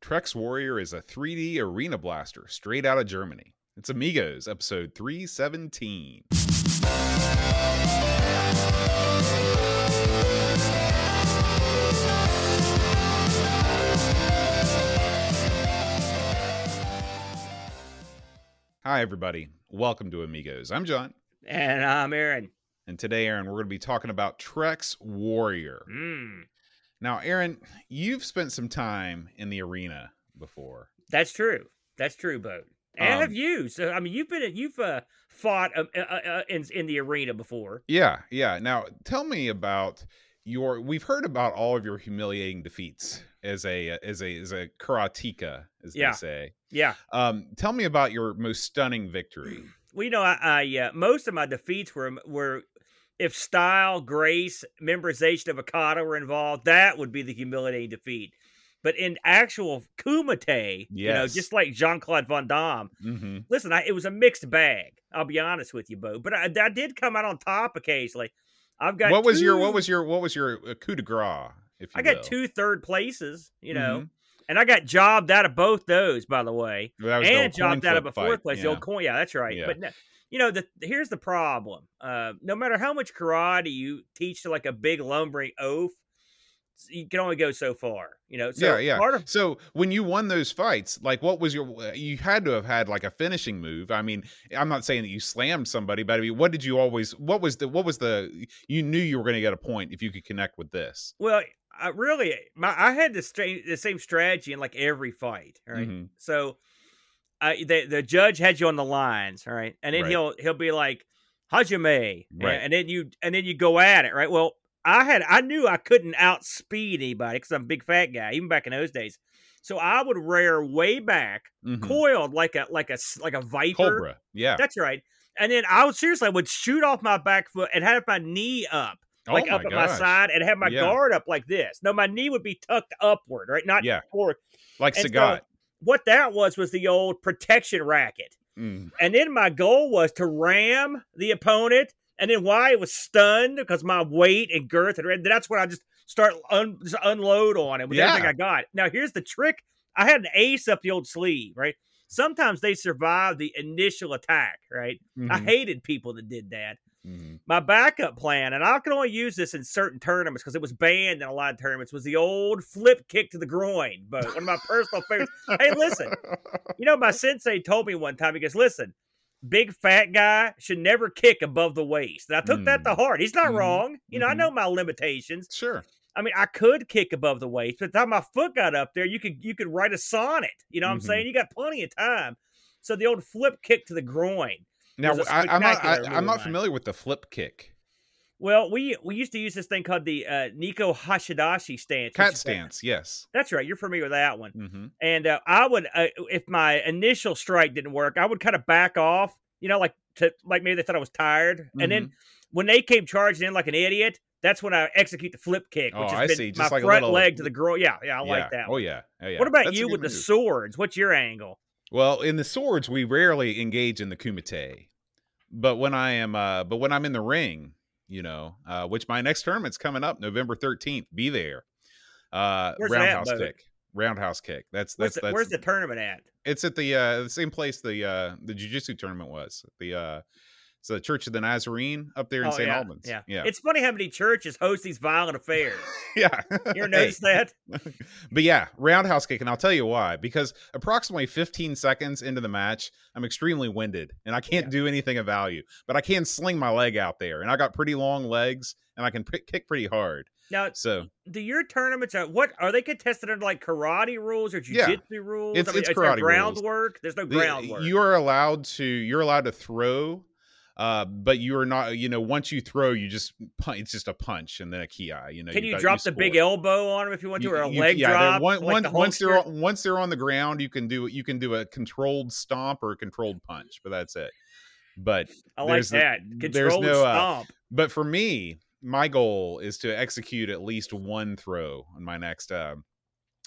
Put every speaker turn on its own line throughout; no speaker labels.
Trex Warrior is a 3D arena blaster straight out of Germany. It's Amigos, episode 317. Hi, everybody. Welcome to Amigos. I'm John.
And I'm Aaron.
And today, Aaron, we're going to be talking about Trex Warrior.
Mm,
Now, Aaron, you've spent some time in the arena before.
that's true. That's true, Boat. And
Um,
have you? So I mean, you've been you've uh, fought uh, uh, uh, in in the arena before.
Yeah, yeah. Now, tell me about your. We've heard about all of your humiliating defeats as a as a as a karateka, as
Yeah.
they say.
Yeah.
Um, tell me about your most stunning victory.
Well, you know, I, I uh, most of my defeats were were if style, grace, memorization of a kata were involved, that would be the humiliating defeat. But in actual Kumite, you know, just like Jean Claude Van Damme,
hmm
listen, I, it was a mixed bag. I'll be honest with you, Bo. But I, I did come out on top occasionally. I've got
What was your what was your what was your uh, coup de grace? If you
I got
will?
two third places, you know,
Mhm.
and I got jobbed out of both those, by the way,
was
and jobbed out of a fourth place.
yeah.
The old coin, yeah, that's right.
Yeah.
But no, you know, the here's the problem. Uh, no matter how much karate you teach to like a big lumbering oaf, you can only go so far. You know, so
yeah, yeah.
of
so when you won those fights, like what was your? uh, You had to have had like a finishing move. I mean, I'm not saying that you slammed somebody, but I mean, what did you always? What was the? What was the? You knew you were going to get a point if you could connect with this.
well, I really, my I had the stra- the same strategy in like every fight. All right?
Mhm.
So, I the the judge had you on the lines, all right, and then
Right.
he'll he'll be like, Hajime, and-
Right.
and then you and then you go at it, right? Well, I had I knew I couldn't outspeed anybody because I'm a big fat guy, even back in those days. So I would rear way back,
Mhm.
coiled like a like a like a viper.
Cobra, yeah.
That's right. And then I would seriously I would shoot off my back foot and have my knee up, like
oh
up at my side, and have my
Yeah.
guard up like this. No, my knee would be tucked upward, right? Not
Yeah.
forward.
like
and so-
Sagat.
What that was was the old protection racket.
Mm.
And then my goal was to ram the opponent. And then why it was stunned because my weight and girth and that's when I just start un, just unload on it with everything I got. Now here's the trick: I had an ace up the old sleeve, right? Sometimes they survive the initial attack, right? I
Mhm.
hated people that did that.
Mhm.
My backup plan, and I can only use this in certain tournaments because it was banned in a lot of tournaments, was the old flip kick to the groin. But one of my personal favorites. Hey, listen, you know, my sensei told me one time, he goes, listen, big fat guy should never kick above the waist. And I took that to heart. He's not
Mhm.
wrong. You know, I
Mhm.
know my limitations.
Sure.
I mean, I could kick above the waist, but by the time my foot got up there, you could you could write a sonnet. You know what I'm
Mhm.
saying? You got plenty of time. So the old flip kick to the groin.
Now I, I'm not. I, I'm not familiar with the flip kick.
Well, we we used to use this thing called the uh, Neko Ashi Dachi stance.
Cat stance. Yes.
That's right. You're familiar with that one.
hmm
And uh, I would, uh, if my initial strike didn't work, I would kind of back off. You know, like to like maybe they thought I was tired. And
Mm-hmm.
then when they came charging in like an idiot, that's when I execute the flip kick, which
Oh,
has
I
been
see.
my
like
front
little-
leg to the girl. Yeah, yeah, I
yeah.
like that.
Oh
one.
yeah. Oh yeah.
What about
That's
you with the swords? What's your angle?
Well, in the swords, we rarely engage in the kumite, but when I am, uh, but when I'm in the ring, you know, uh, which my next tournament's coming up November 13th. Be there. Uh,
Where's
roundhouse kick. Roundhouse kick. That's
Where's
that's
the,
that's.
where's the tournament at?
It's at the uh, the same place the uh, the jujitsu tournament was. The uh, it's the Church of the Nazarene up there in
Oh,
St.
yeah,
Albans.
Yeah.
yeah,
It's funny how many churches host these violent affairs.
yeah.
You ever notice that?
but yeah, roundhouse kick, and I'll tell you why. Because approximately 15 seconds into the match, I'm extremely winded, and I can't
Yeah.
do anything of value. But I can sling my leg out there, and I got pretty long legs, and I can p- kick pretty hard.
Now,
So
do your tournaments are what are they contested under like karate rules or
Yeah.
jujitsu rules?
It's- it's
is there
karate
groundwork. There's no groundwork.
you are allowed to you're allowed to throw. Uh, but you are not. You know, once you throw, you just punch. It's just a punch and then a ki. You know,
Can
you
you
got-
drop the big elbow on them if you want to,
You-
or a
you-
leg
yeah,
drop?
One,
like
one-
the
once they're on, once they're on the ground, you can do you can do a controlled stomp or a controlled punch, but that's it. But
I like
the-
that. Controlled
no, uh,
stomp.
but for me, my goal is to execute at least one throw on my next uh,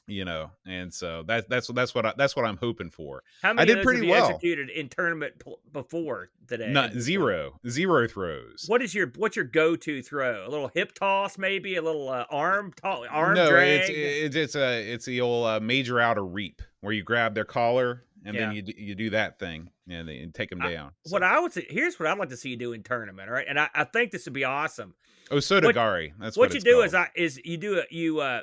you know, and so that that's that's what I, that's what I'm hoping for.
How many
did
of those
pretty
have you
well.
executed in tournament pl- before today?
Not zero, zero throws.
What is your what's your go to throw? A little hip toss, maybe a little uh, arm arm
no,
drag.
it's it's it's a it's the old uh, major outer reap where you grab their collar and then you you do that thing and take them
I-
down.
what I would say here's what I'd like to see you do in tournament, all right? And I, I think this would be awesome.
Osotogari. That's
what
what,
you do
called.
is I is you do it you uh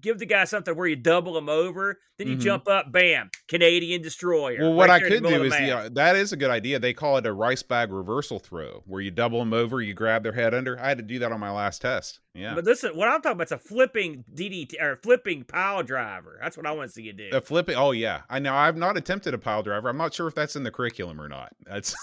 give the guy something where you double him over, then you
Mhm.
jump up, bam, Canadian destroyer.
Well, what
right
I could do is the, uh, that is a good idea. They call it a rice bag reversal throw, where you double them over, you grab their head under. I had to do that on my last test. Yeah,
But listen, what I'm talking about is a flipping DDT or flipping pile driver. That's what I want to see you do.
a flipping. Oh yeah, I know. I've not attempted a pile driver. I'm not sure if that's in the curriculum or not. That's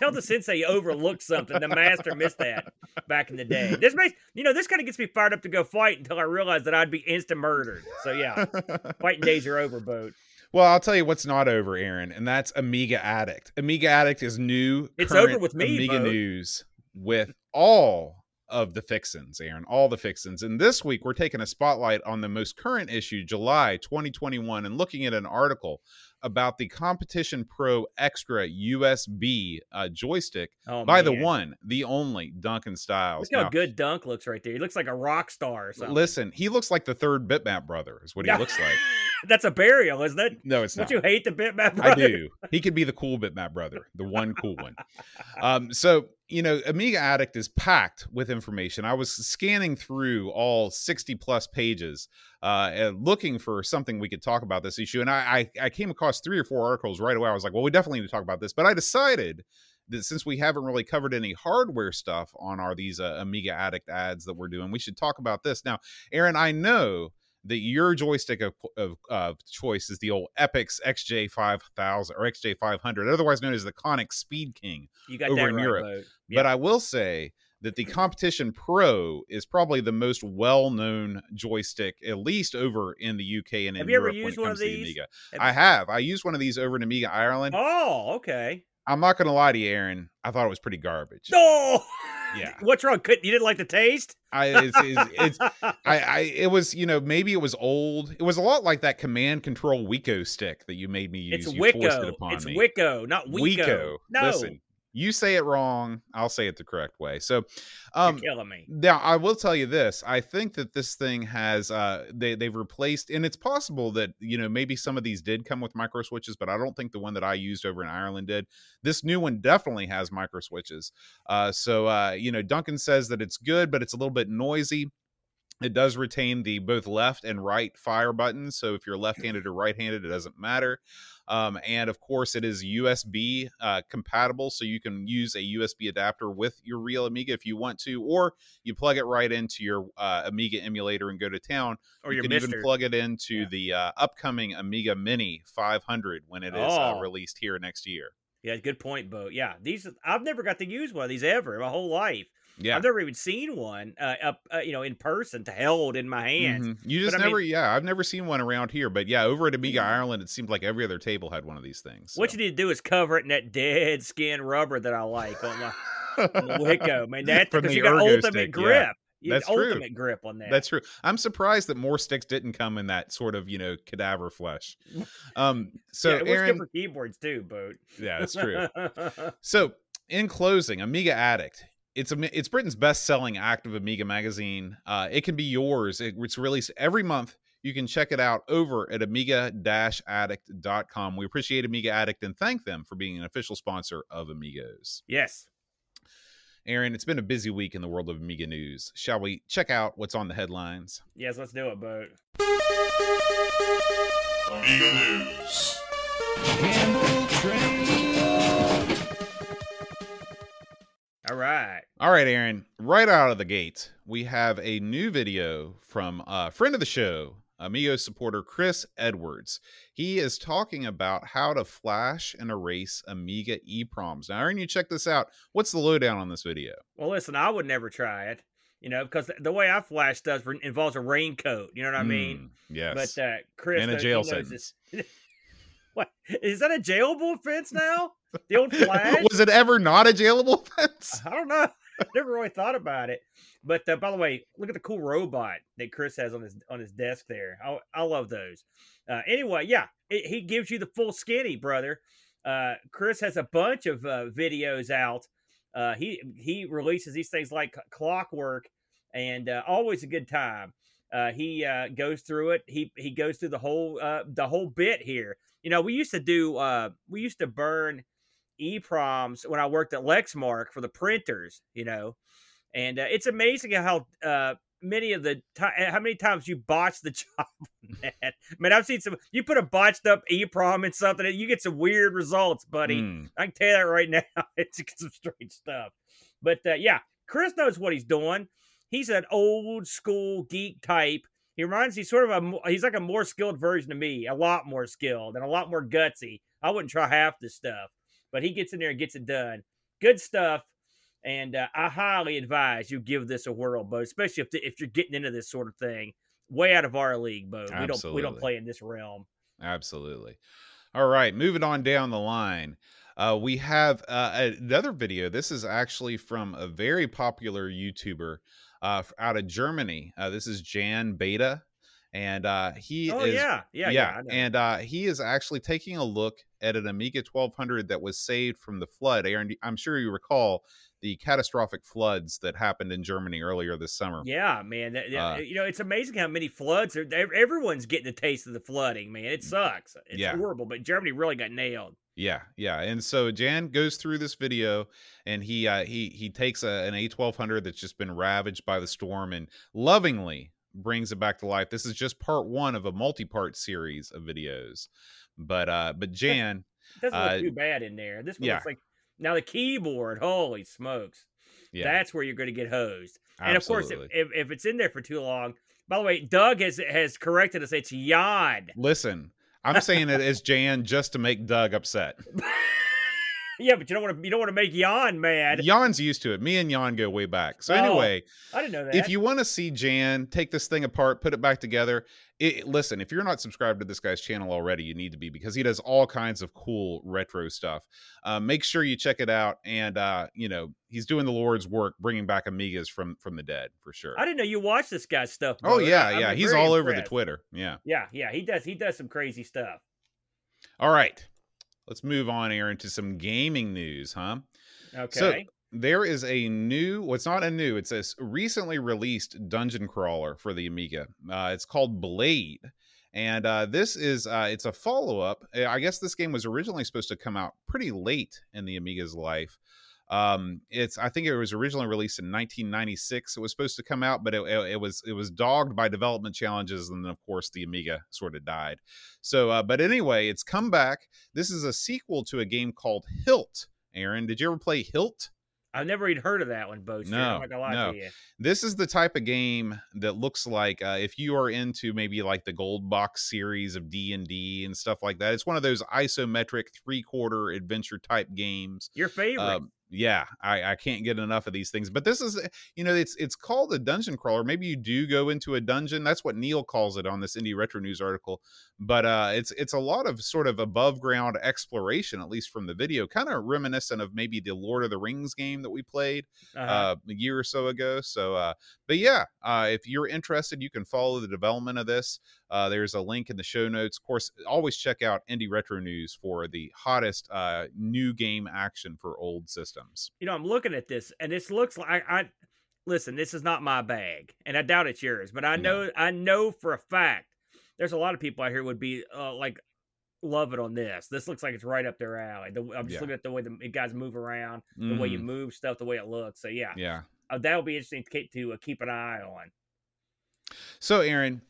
Tell the sensei you overlooked something. The master missed that back in the day. This makes you know this kind of gets me fired up to go fight until I realize that I'd be instant murdered. So yeah, fighting days are over, boat.
well, I'll tell you what's not over, Aaron, and that's Amiga Addict. Amiga Addict is new.
It's over with me,
Amiga
Bo.
news with all of the fixins, Aaron, all the fixins. And this week we're taking a spotlight on the most current issue, July 2021, and looking at an article about the Competition Pro Extra USB uh, joystick
Oh,
by the one, the only Duncan Styles.
Look how
Now,
good Dunk looks right there. He looks like a rock star or something.
listen, he looks like the third Bitmap brother, is what he looks like.
That's a burial, isn't it?
No, it's
Don't
not.
you hate the bitmap? Brother?
I do. He could be the cool Bitmap brother, the one cool one. Um, so you know, Amiga Addict is packed with information. I was scanning through all 60 plus pages, uh, and looking for something we could talk about this issue, and I, I I came across three or four articles right away. I was like, well, we definitely need to talk about this, but I decided that since we haven't really covered any hardware stuff on our these uh, Amiga Addict ads that we're doing, we should talk about this now. Aaron, I know that your joystick of, of uh, choice is the old Epyx XJ5000 or XJ500, otherwise known as the Konix Speed King.
You got
over
that
in
right,
Europe.
Bo.
But I will say that the Competition Pro is probably the most well-known joystick, at least over in the UK and in
Have you ever
Europe when it
one
comes
of
to the
these?
Amiga.
Have-
I have. I used one of these over in Amiga Ireland.
Oh, okay.
I'm not going to lie to you, Aaron. I thought it was pretty garbage.
No.
Yeah.
What's wrong? Couldn't you didn't like the taste?
I it's, it's, it's I, I it was you know maybe it was old. It was a lot like that command control Wico stick that you made me use.
it's
you forced it
It's
me.
Wicco, not Wico.
Wico.
No,
Listen, you say it wrong. I'll say it the correct way. So, um,
you're killing me.
now I will tell you this. I think that this thing has uh they they've replaced and it's possible that you know maybe some of these did come with micro switches, but I don't think the one that I used over in Ireland did. This new one definitely has micro switches. Uh so uh you know Duncan says that it's good, but it's a little bit noisy. It does retain the both left and right fire buttons. So if you're left-handed or right-handed, it doesn't matter. Um, and of course, it is USB uh, compatible, so you can use a USB adapter with your real Amiga if you want to, or you plug it right into your uh, Amiga emulator and go to town.
Or
you can
Mister.
even plug it into
Yeah.
the uh, upcoming Amiga Mini 500 when it is uh,
Oh.
released here next year.
Yeah, good point, Bo. Yeah, these I've never got to use one of these ever in my whole life.
Yeah.
I've never even seen one uh, up, uh, you know, in person to held in my hands.
Mhm. You
But
just
I mean-
never, yeah. I've never seen one around here, but yeah, over at Amiga Ireland, it seemed like every other table had one of these things.
What you need to do is cover it in that dead skin rubber that I like on my on the Wicco, man. That's because you got ultimate
stick, yeah.
grip. You
That's true.
ultimate grip on that.
That's true. I'm surprised that more sticks didn't come in that sort of, you know, cadaver flesh. Um, so
yeah, it was
Aaron,
good for keyboards too, Boat.
yeah, that's true. So, in closing, Amiga Addict. It's a, it's Britain's best-selling active Amiga magazine. Uh, it can be yours. It, it's released every month. You can check it out over at amiga-addict.com. We appreciate Amiga Addict and thank them for being an official sponsor of Amigos.
yes.
Aaron, it's been a busy week in the world of Amiga news. Shall we check out what's on the headlines?
Yes, let's do it, Boat.
Amiga News.
All right.
All right, Aaron, right out of the gate, we have a new video from a friend of the show, Amigo supporter Chris Edwards. He is talking about how to flash and erase Amiga EPROMs. Now, Aaron, you check this out. What's the lowdown on this video?
Well, listen, I would never try it, you know, because the way I flash stuff involves a raincoat. You know what I mean?
Mm, yes.
But uh, Chris
And a
knows-
jail sentence.
this. what is that a jailable offense now? The old flash?
Was it ever not a jailable offense?
I don't know. Never really thought about it. But uh, by the way, look at the cool robot that Chris has on his on his desk there. I, I love those. Uh, anyway, yeah, it, he gives you the full skinny, brother. Uh, Chris has a bunch of uh, videos out. Uh, he he releases these things like clockwork, and uh, always a good time. Uh, he uh, goes through it. He he goes through the whole uh, the whole bit here. You know, we used to do uh, we used to burn EPROMs when I worked at Lexmark for the printers. You know, and uh, it's amazing how uh, many of the how many times you botch the job man. I mean, I've seen some you put a botched up EPROM in something and you get some weird results, buddy.
Mm.
I can tell you that right now. it's some strange stuff. But uh, yeah, Chris knows what he's doing. He's an old school geek type. He reminds me sort of a he's like a more skilled version of me, a lot more skilled and a lot more gutsy. I wouldn't try half this stuff, but he gets in there and gets it done. Good stuff. And uh, I highly advise you give this a whirl, Bo, especially if if you're getting into this sort of thing. Way out of our league, Bo. We don't we don't play in this realm.
Absolutely. All right, moving on down the line. Uh, we have uh, another video. This is actually from a very popular YouTuber uh, out of Germany. Uh, this is Jan Beta, and uh, he
Oh
is
yeah, yeah, yeah. Know.
and uh, he is actually taking a look at an Amiga 1200 that was saved from the flood. Aaron, I'm sure you recall the catastrophic floods that happened in Germany earlier this summer.
Yeah, man. that-
Uh,
you know, it's amazing how many floods are. Everyone's getting a taste of the flooding, man. It sucks. It's
Mm, Yeah.
horrible, but Germany really got nailed.
Yeah, yeah. And so Jan goes through this video and he uh he he takes a, an A1200 that's just been ravaged by the storm and lovingly brings it back to life. This is just part 1 of a multi-part series of videos. But uh but Jan,
It doesn't
Uh,
too bad in there. This one
yeah.
looks like now the keyboard. Holy smokes!
yeah.
That's where you're going to get hosed. And of course, if, if, if it's in there for too long, by the way, Doug has has corrected us. It's Yod.
Listen, I'm saying it as Jan just to make Doug upset.
yeah, but you don't want to you don't want to make Jan mad.
Jan's used to it. Me and Jan go way back. So
Oh,
anyway,
I didn't know that.
if you want to see Jan take this thing apart, put it back together, it, listen, if you're not subscribed to this guy's channel already, you need to be because he does all kinds of cool retro stuff. Uh, make sure you check it out. And, uh, you know, he's doing the Lord's work, bringing back Amigas from from the dead for sure.
I didn't know you watched this guy's stuff.
Oh,
Bo.
yeah,
I'm
yeah. He's all over the. Twitter. Yeah.
Yeah, yeah, he does. He does some crazy stuff.
All right. Let's move on, Aaron, to some gaming news, huh?
Okay.
So there is a new well, it's not a new it's a recently released dungeon crawler for the amiga uh, it's called blade and uh, this is uh, it's a follow-up Uh, i guess this game was originally supposed to come out pretty late in the amiga's life um, it's i think it was originally released in 1996 it was supposed to come out but it, it, it was it was dogged by development challenges and then of course the amiga sort of died so uh, but anyway it's come back this is a sequel to a game called hilt aaron did you ever play hilt
I've never even heard of that one, Boaster.
No,
I'm not gonna lie
no. this is the type of game that looks like uh, if you are into maybe like the gold box series of d&d and stuff like that it's one of those isometric three quarter adventure type games
Your favorite.
um, yeah I, I can't get enough of these things but this is you know it's it's called a dungeon crawler maybe you do go into a dungeon that's what neil calls it on this indie retro news article but uh it's it's a lot of sort of above ground exploration at least from the video kind of reminiscent of maybe the lord of the rings game that we played
Uh-huh.
uh, a year or so ago. So, uh, but yeah, uh, if you're interested, you can follow the development of this. Uh, there's a link in the show notes. Of course, always check out Indie Retro News for the hottest uh, new game action for old systems.
you know, I'm looking at this, and this looks like I, I listen. This is not my bag, and I doubt it's yours. But I
No.
know, I know for a fact, there's a lot of people out here would be uh, like love it on this. This looks like it's right up their alley. The, I'm just
Yeah.
looking at the way the guys move around, the way you
Mhm.
move stuff, the way it looks. So yeah,
yeah.
uh, that'll be interesting to, keep- to uh, keep an eye on.
So, Aaron,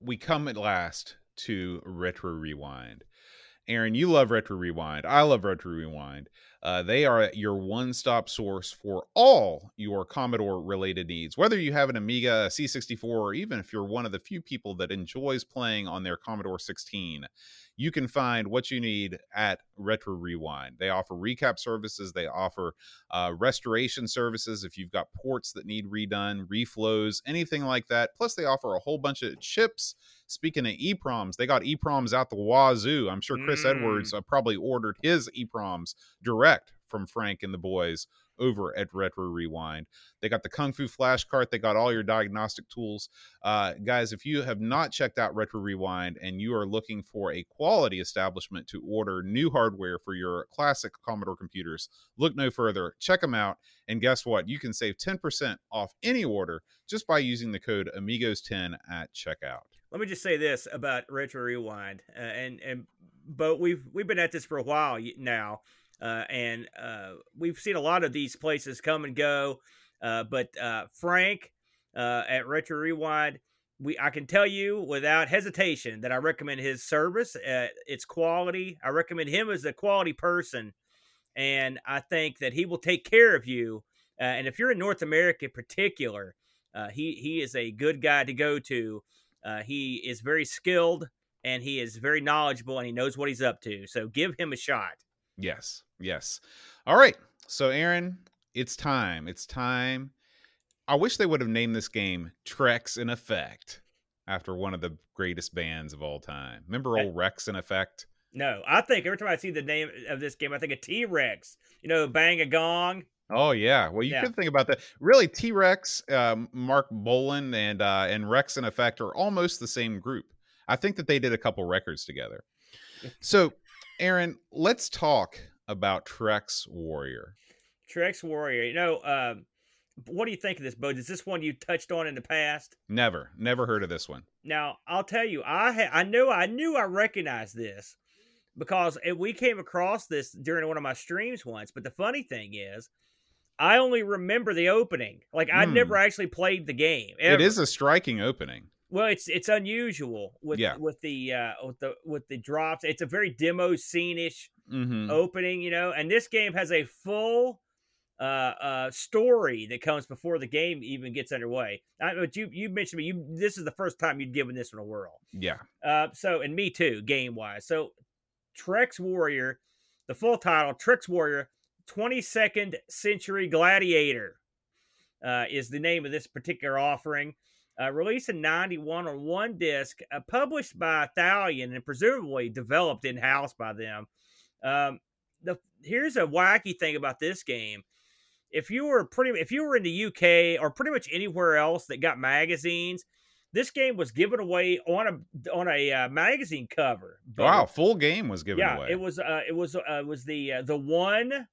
we come at last to Retro Rewind. Aaron, you love Retro Rewind. I love Retro Rewind. Uh, they are your one stop source for all your Commodore related needs. Whether you have an Amiga, a C64, or even if you're one of the few people that enjoys playing on their Commodore 16, you can find what you need at Retro Rewind. They offer recap services, they offer uh, restoration services if you've got ports that need redone, reflows, anything like that. Plus, they offer a whole bunch of chips. Speaking of EPROMs, they got EPROMs out the wazoo. I'm sure Chris
Mm.
Edwards uh, probably ordered his EPROMs direct from Frank and the boys over at Retro Rewind. They got the Kung Fu Flash Cart. They got all your diagnostic tools. Uh, guys, if you have not checked out Retro Rewind and you are looking for a quality establishment to order new hardware for your classic Commodore computers, look no further. Check them out. And guess what? You can save 10% off any order just by using the code Amigos10 at checkout.
Let me just say this about Retro Rewind, uh, and and but we've we've been at this for a while now, uh, and uh, we've seen a lot of these places come and go. Uh, but uh, Frank uh, at Retro Rewind, we I can tell you without hesitation that I recommend his service, its quality. I recommend him as a quality person, and I think that he will take care of you. and if you're in North America in particular, he he is a good guy to go to. he is very skilled and he is very knowledgeable and he knows what he's up to. So give him a shot.
Yes. Yes. All right. So Aaron, it's time. It's time. I wish they would have named this game Treks-in-Effect after one of the greatest bands of all time. Remember old Wreckx-n-Effect?
No, I think every time I see the name of this game, I think of T Rex. You know, bang a gong.
Oh yeah, well you yeah. could think about that. Really, T Rex, um, Marc Bolan, and uh, and Wreckx-n-Effect are almost the same group. I think that they did a couple records together. So, Aaron, let's talk about Trex Warrior.
Trex Warrior. You know, um, what do you think of this, Bo? Is this one you touched on in the past?
Never, never heard of this one.
Now, I'll tell you, I ha- I knew I knew I recognized this because it, we came across this during one of my streams once. But the funny thing is, I only remember the opening. Like I hmm. never actually played the game.
Ever. It is a striking opening.
Well, it's it's unusual with yeah. with the uh, with the with the drops. It's a very demo scene-ish mm-hmm. opening, you know. And this game has a full uh, uh, story that comes before the game even gets underway. I, but you you mentioned me. You this is the first time you'd given this one a whirl.
Yeah.
Uh, so and me too, game wise. So Trex Warrior, the full title, Trex Warrior, 22nd Century Gladiator, uh, is the name of this particular offering uh, released in 91 on one disc, uh, published by Thalion and presumably developed in house by them. Um, the here's a wacky thing about this game. If you were pretty, if you were in the UK or pretty much anywhere else that got magazines, this game was given away on a on a uh, magazine cover.
But, wow, full game was given
yeah,
away.
it was uh, it was uh, was the uh, the one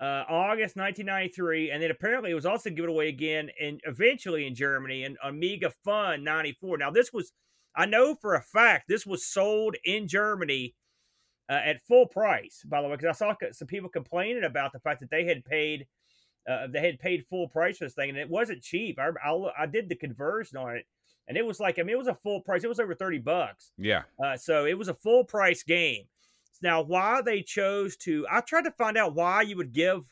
uh, August 1993, and then apparently it was also given away again and eventually in Germany in Amiga Fun 94. Now this was, I know for a fact, this was sold in Germany uh, at full price. By the way, because I saw some people complaining about the fact that they had paid, uh, they had paid full price for this thing, and it wasn't cheap. I, I, I did the conversion on it, and it was like, I mean, it was a full price. It was over 30 bucks.
Yeah.
Uh, so it was a full price game. Now, why they chose to, I tried to find out why you would give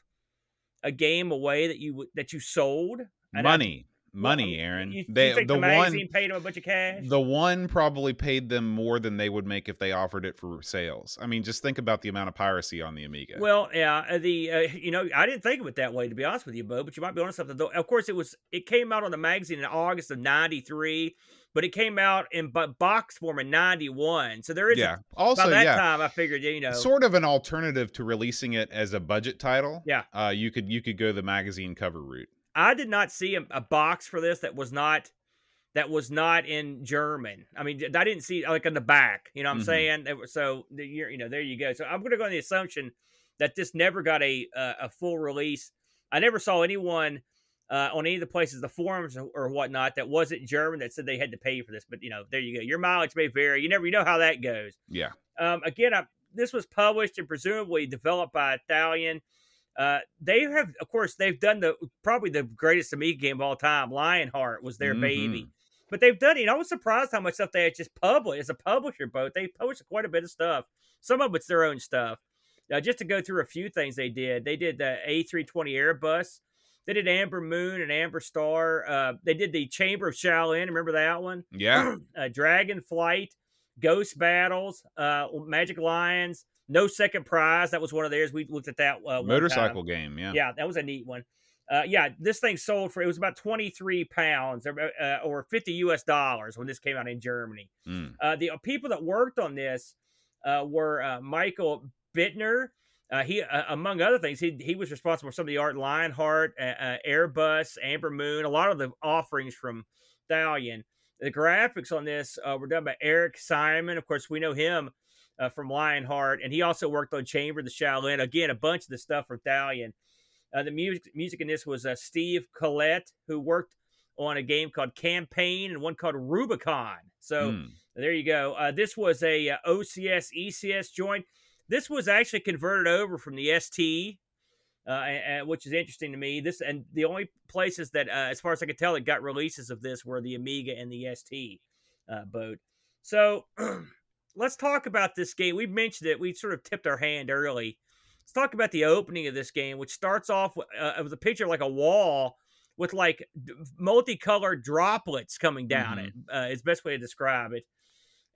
a game away that you that you sold.
Money, I, money, well, Aaron.
You, they, you the, the one paid them a bunch of cash.
The one probably paid them more than they would make if they offered it for sales. I mean, just think about the amount of piracy on the Amiga.
Well, yeah, uh, the uh, you know I didn't think of it that way to be honest with you, Bo. But you might be on something. Though, of course, it was it came out on the magazine in August of '93 but it came out in box form in 91 so there is
yeah. A, also
by that
yeah.
time i figured you know.
Sort of an alternative to releasing it as a budget title.
Yeah.
Uh, you could you could go the magazine cover route.
I did not see a, a box for this that was not that was not in german. I mean i didn't see like in the back you know what i'm mm-hmm. saying? So you know there you go. So i'm going to go on the assumption that this never got a a full release. I never saw anyone uh, on any of the places, the forums or whatnot, that wasn't German that said they had to pay for this. But you know, there you go. Your mileage may vary. You never, you know how that goes.
Yeah.
Um, again, I, this was published and presumably developed by Thalion. Uh, they have, of course, they've done the probably the greatest Amiga game of all time. Lionheart was their mm-hmm. baby, but they've done. You know, I was surprised how much stuff they had just published as a publisher. Both they published quite a bit of stuff. Some of it's their own stuff. Uh, just to go through a few things they did, they did the A320 Airbus. They did Amber Moon and Amber Star. Uh, they did the Chamber of Shaolin. Remember that one?
Yeah.
uh, Dragon Flight, Ghost Battles, uh, Magic Lions. No second prize. That was one of theirs. We looked at that uh,
motorcycle game. Yeah,
yeah, that was a neat one. Uh, yeah, this thing sold for it was about twenty three pounds or, uh, or fifty U.S. dollars when this came out in Germany. Mm. the people that worked on this were Michael Bittner Uh, he, uh, among other things, he he was responsible for some of the art Lionheart, uh, uh, Airbus, Amber Moon, a lot of the offerings from Thalion. The graphics on this uh, were done by Erik Simon. Of course, we know him uh, from Lionheart, and he also worked on Chamber of the Shaolin. Again, a bunch of the stuff from Thalion. Uh, the music music in this was uh, Steve Collette, who worked on a game called Campaign and one called Rubicon. So
Mm.
there you go. Uh, this was a uh, OCS ECS joint. This was actually converted over from the ST, uh, which is interesting to me. This and the only places that, uh, as far as I can tell, it got releases of this were the Amiga and the ST uh, boat. So let's talk about this game. We mentioned it. We sort of tipped our hand early. Let's talk about the opening of this game, which starts off with, uh, with a picture of like a wall with like d- multicolored droplets coming down
Mhm.
it. Uh, is the best way to describe it.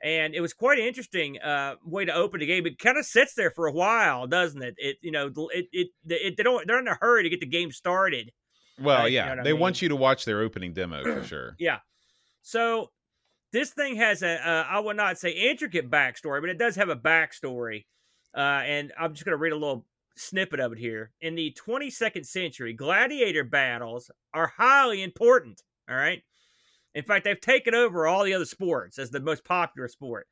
And it was quite an interesting uh, way to open the game. It kind of sits there for a while, doesn't it? It you know it it, it they don't they're in a hurry to get the game started.
Well,
Right, you
yeah,
know what I
they
mean?
want you to watch their opening demo for sure.
Yeah, so this thing has a uh, I would not say intricate backstory, but it does have a backstory. Uh, and I'm just going to read a little snippet of it here. In the 22nd century, gladiator battles are highly important. All right. In fact, they've taken over all the other sports as the most popular sport.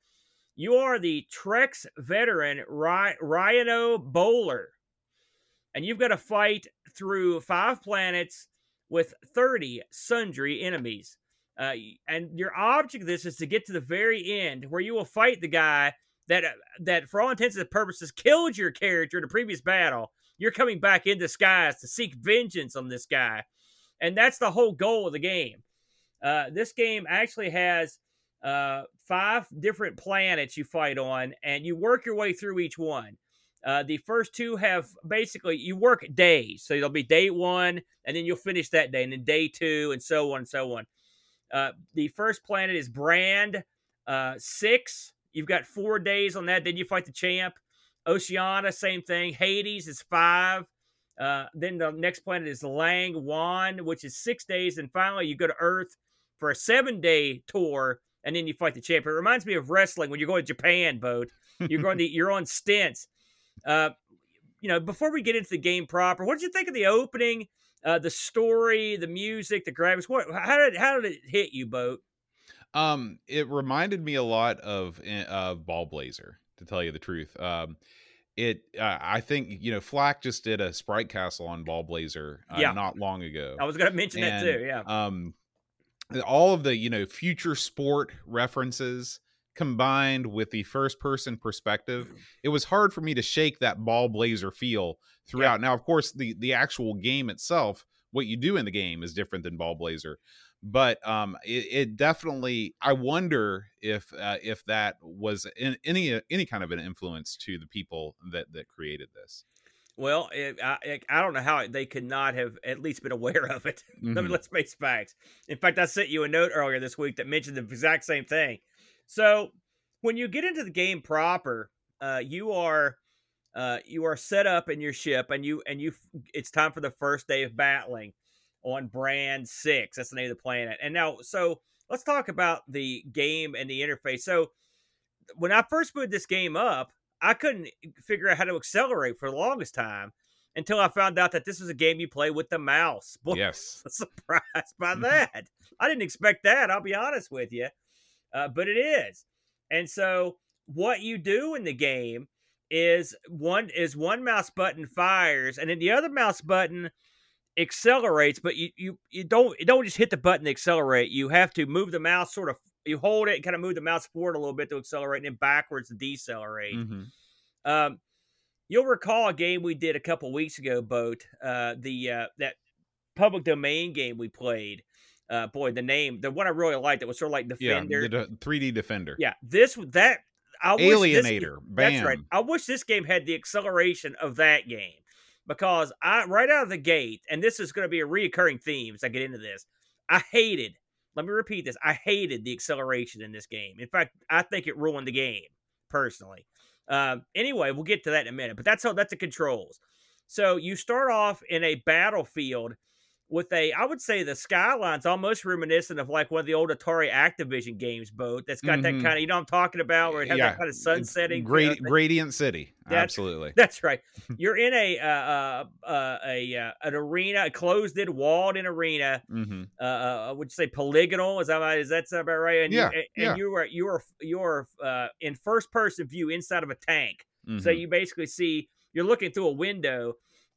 You are the Trex veteran Ry- Rhino Bowler, and you've got to fight through five planets with 30 sundry enemies. Uh, and your object of this is to get to the very end where you will fight the guy that uh, that for all intents and purposes killed your character in a previous battle. You're coming back in disguise to seek vengeance on this guy, and that's the whole goal of the game. Uh, this game actually has uh, five different planets you fight on, and you work your way through each one. Uh, the first two have basically you work days, so there'll be day one, and then you'll finish that day, and then day two, and so on and so on. Uh, the first planet is Brand uh, six. You've got four days on that. Then you fight the champ. Oceana, same thing. Hades is five. Uh, then the next planet is Lang Wan, which is six days. And finally, you go to Earth for a seven day tour, and then you fight the champ. It reminds me of wrestling when you go to Japan, boat. You're going to you're on stints. Uh, you know, before we get into the game proper, what did you think of the opening? Uh, the story, the music, the graphics. What? How did how did it hit you, boat?
Um, it reminded me a lot of eh, of Ball Blazer, to tell you the truth. Um, it uh, I think you know Flack just did a sprite castle on Ball Blazer uh,
Yeah.
not long ago.
I was going to mention that too. Yeah.
um all of the you know future sport references combined with the first person perspective it was hard for me to shake that ball blazer feel throughout. Now of course the the actual game itself what you do in the game is different than ball blazer but um it, it definitely i wonder if uh, if that was in any any kind of an influence to the people that that created this
Well, it, I, I don't know how they could not have at least been aware of it. I mean,
Mhm.
let's face facts. In fact, I sent you a note earlier this week that mentioned the exact same thing. So, when you get into the game proper, uh, you are uh, you are set up in your ship, and you and you. It's time for the first day of battling on Brand Six. That's the name of the planet. And now, so let's talk about the game and the interface. So, when I first moved this game up, I couldn't figure out how to accelerate for the longest time until I found out that this is a game you play with the mouse. Boy,
yes
surprised by
Mhm.
that. I didn't expect that. I'll be honest with you, uh, but it is. And so, what you do in the game is one is one mouse button fires, and then the other mouse button accelerates. But you you you don't you don't just hit the button to accelerate. You have to move the mouse sort of. You hold it and kind of move the mouse forward a little bit to accelerate, and then backwards to decelerate.
Mhm.
Um, you'll recall a game we did a couple weeks ago, Boat. Uh, the uh, that public domain game we played. Uh, boy, the name, the one I really liked, it was sort of like
yeah
Defender.
the de- 3d defender
Yeah, this that I wish this-
alienator
that's right. I wish this game had the acceleration of that game because I right out of the gate, and this is going to be a reoccurring theme as I get into this. I hated. Let me repeat this. I hated the acceleration in this game. In fact, I think it ruined the game personally. Um, anyway, we'll get to that in a minute. But that's how that's the controls. So you start off in a battlefield with a, I would say the skyline's almost reminiscent of like one of the old Atari Activision games, boat that's got
Mhm.
that kind of, you know, what I'm talking about where it has
Yeah,
that kind of sunsetting. you know.
Gradient City.
That's-
Absolutely.
That's right. You're in a uh, uh, uh, a uh, an arena, a closed-in, walled-in arena.
hmm
Uh, uh, would you say polygonal? Is that? Is that about right? And
Yeah,
you, and
yeah.
you are you are you are uh, in first-person view inside of a tank.
mm-hmm.
So you basically see you're looking through a window,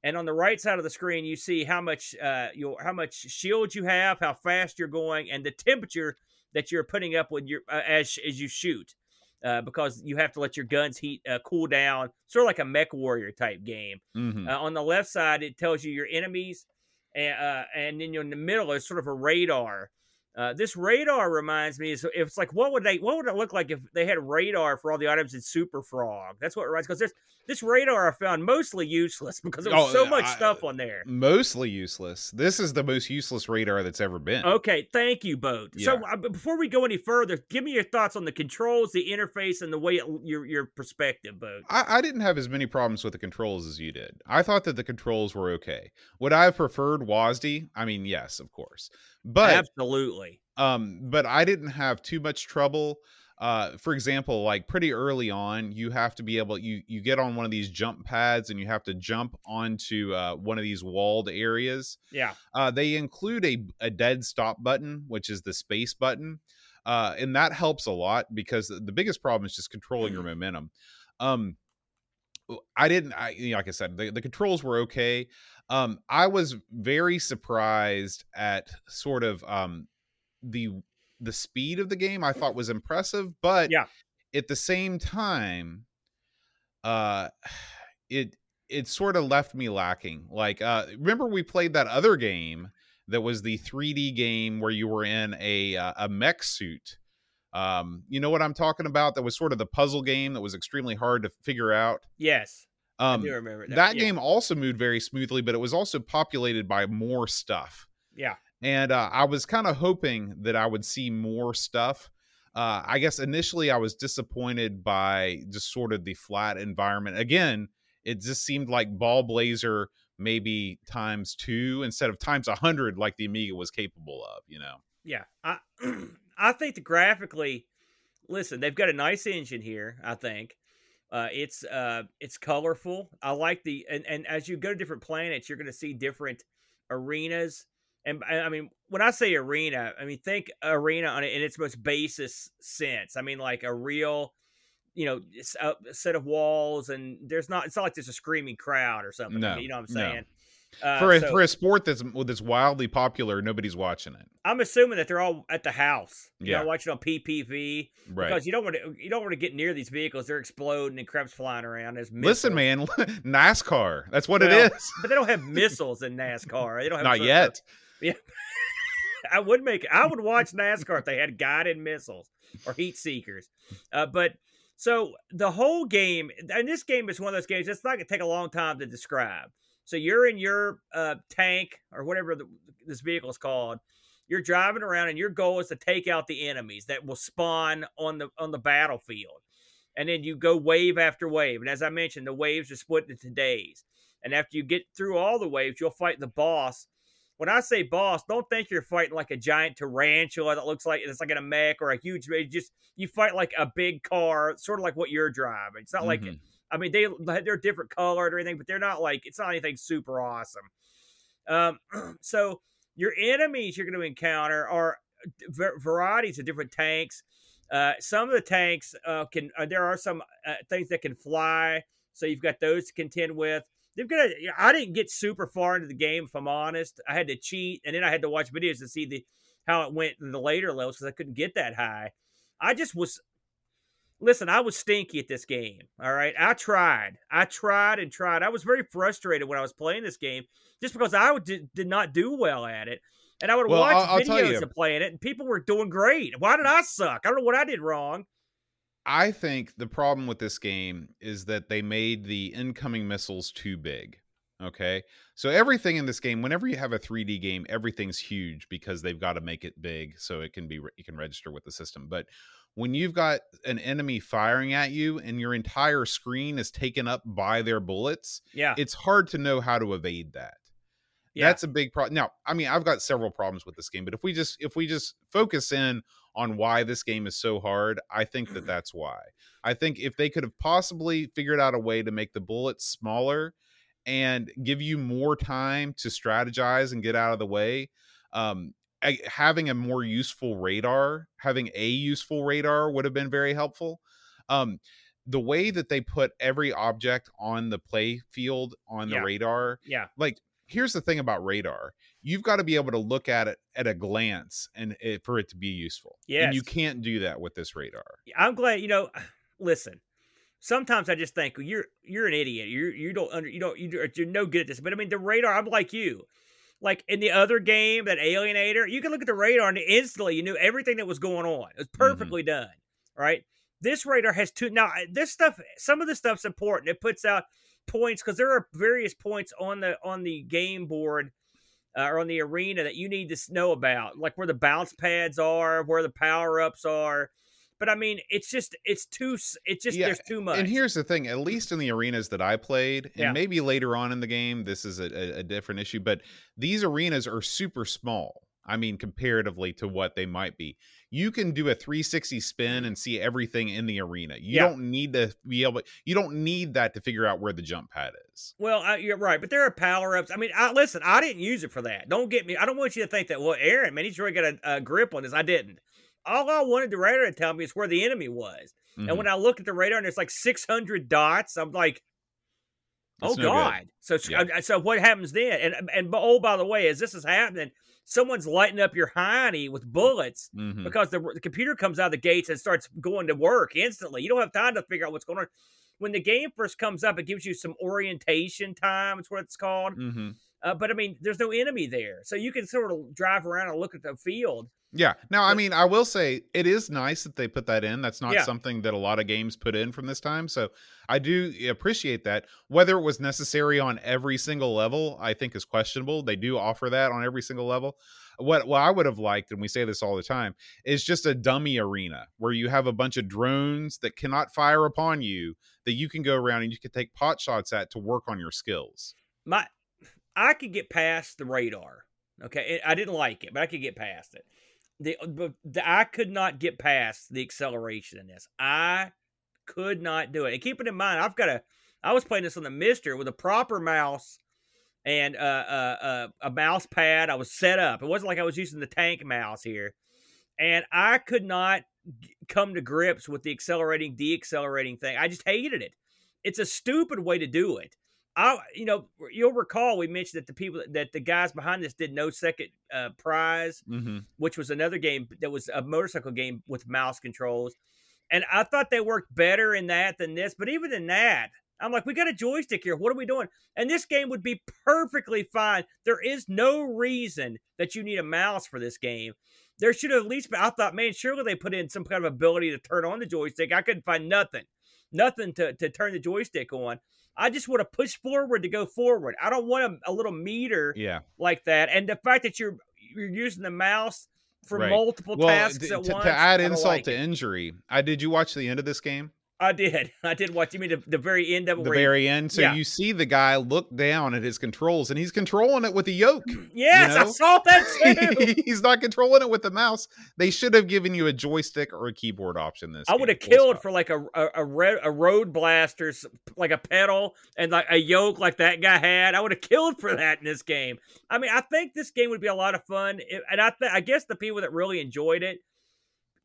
and on the right side of the screen you see how much uh your how much shield you have, how fast you're going, and the temperature that you're putting up with your uh, as as you shoot. Uh, because you have to let your guns heat uh, cool down, sort of like a mech warrior type game.
hmm
Uh, on the left side, it tells you your enemies, and uh, and then in the middle is sort of a radar. Uh, this radar reminds me is it's like what would they what would it look like if they had radar for all the items in Super Frog? That's what it reminds because this radar I found mostly useless because there was
Oh,
so much
I-
stuff on there.
Mostly useless. This is the most useless radar that's ever been.
Okay, thank you, Boat. So uh, before we go any further, give me your thoughts on the controls, the interface, and the way it, your your perspective, Boat.
I, I didn't have as many problems with the controls as you did. I thought that the controls were okay. Would I have preferred WASD? I mean, yes, of course. But
Absolutely.
um, but I didn't have too much trouble. Uh, for example, like pretty early on, you have to be able you you get on one of these jump pads and you have to jump onto uh, one of these walled areas.
Yeah.
Uh, they include a a dead stop button, which is the space button, uh, and that helps a lot because the biggest problem is just controlling your momentum. Um, I didn't. I you know, like I said, the, the controls were okay. Um, I was very surprised at sort of um the the speed of the game. I thought was impressive, but
Yeah.
at the same time, uh, it it sort of left me lacking. Like, uh, remember we played that other game that was the 3D game where you were in a uh, a mech suit. Um, you know what I'm talking about? That was sort of the puzzle game that was extremely hard to figure out.
Yes.
Um,
I remember that.
that
yeah.
game also moved very smoothly, but it was also populated by more stuff.
Yeah.
And uh, I was kind of hoping that I would see more stuff. Uh, I guess initially I was disappointed by just sort of the flat environment. Again, it just seemed like Ball Blazer maybe times two instead of times a hundred, like the Amiga was capable of. You know.
Yeah, I I think the graphically, listen, they've got a nice engine here. I think uh, it's uh, it's colorful. I like the and and as you go to different planets, you're going to see different arenas. And I mean, when I say arena, I mean think arena on it in its most basis sense. I mean like a real, you know, a set of walls, and there's not. It's not like there's a screaming crowd or something.
No,
you know what I'm
no.
Uh,
for a,
so-
for a sport that's that's wildly popular, nobody's watching it.
I'm assuming that they're all at the house. You
Yeah.
know, watching on PPV
Right.
because you don't want to you don't want to get near these vehicles. They're exploding and crap's flying around. There's
Listen, man, NASCAR. That's what
Well,
it is.
but they don't have missiles in NASCAR. They don't have
Not yet.
I would make I would watch NASCAR if they had guided missiles or heat seekers. Uh, but so the whole game, and this game is one of those games. It's not going to take a long time to describe. So you're in your uh, tank or whatever the, this vehicle is called. You're driving around, and your goal is to take out the enemies that will spawn on the on the battlefield. And then you go wave after wave. And as I mentioned, the waves are split into days. And after you get through all the waves, you'll fight the boss when I say boss, don't think you're fighting like a giant tarantula that looks like it's like in a mech or a huge. Just you fight like a big car, sort of like what you're driving. It's not like
Mhm.
I mean they they're different colored or anything, but they're not like it's not anything super awesome. Um, so your enemies you're going to encounter are varieties of different tanks. Uh, some of the tanks uh, can uh, there are some uh, things that can fly, so you've got those to contend with they've got. I didn't get super far into the game, if I'm honest. I had to cheat, and then I had to watch videos to see the how it went in the later levels because I couldn't get that high. I just was. Listen, I was stinky at this game. All right, I tried, I tried and tried. I was very frustrated when I was playing this game, just because I would- did, did not do well at it. And I would
Well,
watch
I'll- I'll
videos of playing it, and people were doing great. Why did mm. I suck? I don't know what I did wrong.
I think the problem with this game is that they made the incoming missiles too big. Okay. So everything in this game, whenever you have a 3D game, everything's huge because they've got to make it big so it can be you can register with the system. But when you've got an enemy firing at you and your entire screen is taken up by their bullets,
Yeah,
it's hard to know how to evade that.
Yeah.
That's a big problem. Now, I mean, I've got several problems with this game, but if we just if we just focus in on why this game is so hard, I think that that's why. I think if they could have possibly figured out a way to make the bullets smaller and give you more time to strategize and get out of the way, um, I- having a more useful radar, having a useful radar would have been very helpful. Um, the way that they put every object on the play field on the radar,
yeah.
like here's the thing about radar you've got to be able to look at it at a glance and it, for it to be useful yeah and you can't do that with this radar
I'm glad you know. Listen, sometimes I just think well, you're you're an idiot. You you don't under you don't you, you're no good at this. But I mean, the radar. I'm like you. Like in the other game, that Alienator, you can look at the radar and instantly you knew everything that was going on. It was perfectly done, right? This radar has two. Now this stuff, some of this stuff's important. It puts out points because there are various points on the on the game board uh, or on the arena that you need to know about, like where the bounce pads are, where the power ups are. But I mean, it's just it's too it's just
Yeah,
there's too much.
and here's the thing at least in the arenas that i played and
Yeah.
maybe later on in the game this is a, a, different issue but these arenas are super small i mean comparatively to what they might be you can do a 360 spin and see everything in the arena you
Yeah.
don't need to be able you don't need that to figure out where the jump pad is
Well, I, you're right, but there are power ups. I mean, I, listen, I didn't use it for that. Don't get me. I don't want you to think that. Well, Aaron, man, he's really got a, a grip on this. I didn't. All I wanted the radar to tell me is where the enemy was.
Mhm.
And when I look at the radar and there's like 600 dots, I'm like, oh
no good.
god. So
Yeah.
uh, so what happens then? And and oh by the way, as this is happening, someone's lighting up your hiney with bullets
Mhm.
because the, the computer comes out of the gates and starts going to work instantly. You don't have time to figure out what's going on. When the game first comes up, it gives you some orientation time. It's what it's called.
Mhm.
Uh, but I mean, there's no enemy there, so you can sort of drive around and look at the field.
Yeah. Now, I mean, I will say it is nice that they put that in. That's not
Yeah.
something that a lot of games put in from this time. So I do appreciate that. Whether it was necessary on every single level, I think is questionable. They do offer that on every single level. What what I would have liked, and we say this all the time, is just a dummy arena where you have a bunch of drones that cannot fire upon you that you can go around and you can take pot shots at to work on your skills.
My, I could get past the radar. Okay, I didn't like it, but I could get past it. The, but the I could not get past the acceleration in this. I could not do it. And keep it in mind, I've got a. I was playing this on the Mister with a proper mouse and uh, uh, uh, a mouse pad. I was set up. It wasn't like I was using the tank mouse here, and I could not g- come to grips with the accelerating, deaccelerating thing. I just hated it. It's a stupid way to do it. I, you know, you'll recall we mentioned that the people that the guys behind this did no second uh, prize,
Mm-hmm.
which was another game that was a motorcycle game with mouse controls, and I thought they worked better in that than this. But even in that, I'm like, we got a joystick here. What are we doing? And this game would be perfectly fine. There is no reason that you need a mouse for this game. There should have at least been. I thought, man, surely they put in some kind of ability to turn on the joystick. I couldn't find nothing, nothing to to turn the joystick on. I just want to push forward to go forward. I don't want a, a little meter
Yeah.
like that. And the fact that you're you're using the mouse for
Right.
multiple
Well,
tasks at
to,
once.
to add insult
like
to
it.
injury, I did you watch the end of this game?
I did. I did watch. You mean the, the very end of it?
the
where he-
very end. So
yeah.
you see the guy look down at his controls and he's controlling it with a yoke.
Mm, yes, I
know?
saw that too.
he's not controlling it with the mouse. They should have given you a joystick or a keyboard option this
I would have killed for like a a, a, red, a road blaster, like a pedal and like a yoke like that guy had. I would have killed for that in this game. I mean, I think this game would be a lot of fun, and I th- I guess the people that really enjoyed it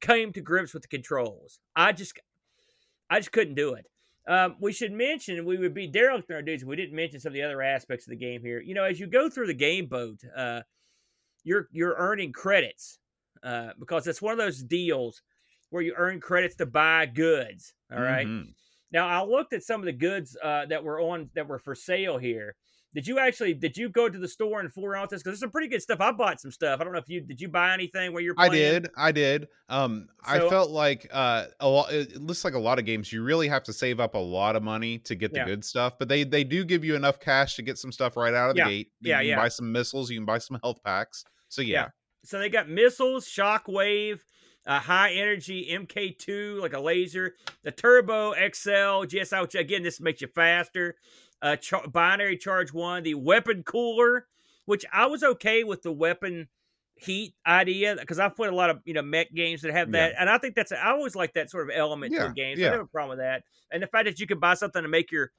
came to grips with the controls. I just I just couldn't do it. Um, we should mention we would be derelict in our duties we didn't mention some of the other aspects of the game here. You know, as you go through the game boat, uh, you're you're earning credits uh, because it's one of those deals where you earn credits to buy goods. All right.
Mhm.
Now I looked at some of the goods uh, that were on that were for sale here. Did you actually did you go to the store and fool around with this? Because there's some pretty good stuff. I bought some stuff. I don't know if you did you buy anything where you're
I did. I did. Um, I felt like uh, a lot. It looks like a lot of games. You really have to save up a lot of money to get the
Yeah.
good stuff, but they they do give you enough cash to get some stuff right out of the
Yeah.
gate. You
Yeah,
can
yeah.
buy some missiles. You can buy some health packs. So yeah,
So they got missiles, shockwave, a high energy MK2, like a laser, the Turbo XL GSI, which again, this makes you faster. Uh, char- binary charge one, the weapon cooler, which I was okay with the weapon heat idea because I've played a lot of you know mech games that have
Yeah.
that, and I think that's I always like that sort of element to
Yeah,
a game. So
yeah.
I have a problem with that, and the fact that you can buy something to make your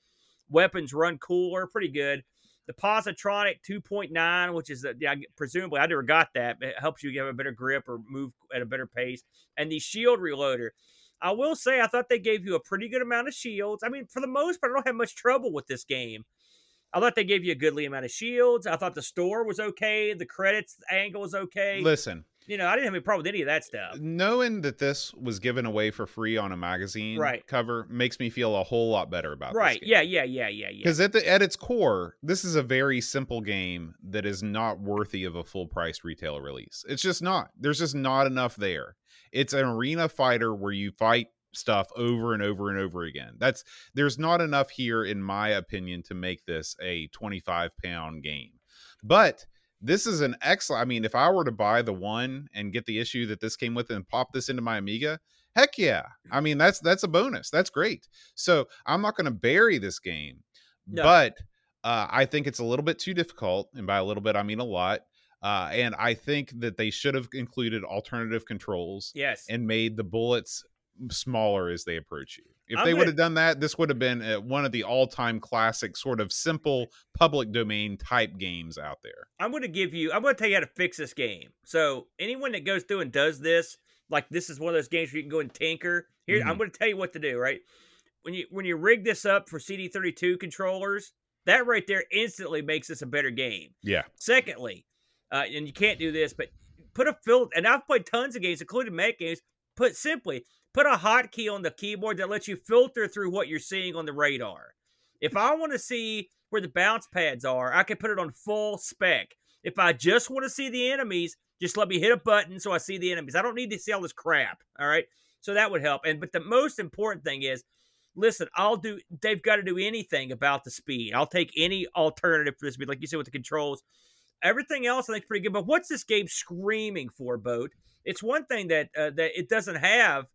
weapons run cooler, pretty good. The Positronic 2.9, which is the, yeah, presumably I never got that, but it helps you have a better grip or move at a better pace. And the shield reloader. I will say I thought they gave you a pretty good amount of shields. I mean, for the most part, I don't have much trouble with this game. I thought they gave you a goodly amount of shields. I thought the store was okay. The credits angle was okay.
Listen,
you know, I didn't have any problem with any of that stuff.
knowing that this was given away for free on a magazine
Right.
cover makes me feel a whole lot better about
Right. Yeah, yeah, yeah, yeah, yeah.
Because at the at its core, this is a very simple game that is not worthy of a full price retail release. It's just not. There's just not enough there. It's an arena fighter where you fight stuff over and over and over again. That's there's not enough here, in my opinion, to make this a 25 pound game. But this is an excellent. I mean, if I were to buy the one and get the issue that this came with and pop this into my Amiga, heck yeah. I mean, that's that's a bonus. That's great. So I'm not going to bury this game,
No.
but uh, I think it's a little bit too difficult, and by a little bit I mean a lot. Uh, and I think that they should have included alternative controls
yes.
and made the bullets smaller as they approach you. If
I'm
they
gonna-
would have done that, this would have been uh, one of the all-time classic, sort of simple public domain type games out there.
I'm going to give you. I'm going to tell you how to fix this game. So anyone that goes through and does this, like this is one of those games where you can go and tinker. Here, I'm
Mhm.
going to tell you what to do. Right when you when you rig this up for CD32 controllers, that right there instantly makes this a better game.
Yeah.
Secondly, uh, and you can't do this, but put a filter. And I've played tons of games, including Mac games. Put simply put a hotkey on the keyboard that lets you filter through what you're seeing on the radar. If I want to see where the bounce pads are, I can put it on full spec. If I just want to see the enemies, just let me hit a button so I see the enemies. I don't need to see all this crap. All right. So that would help. And but the most important thing is listen, I'll do they've got to do anything about the speed. I'll take any alternative for the speed, like you said with the controls. Everything else I think is pretty good. But what's this game screaming for, Boat? It's one thing that uh, that it doesn't have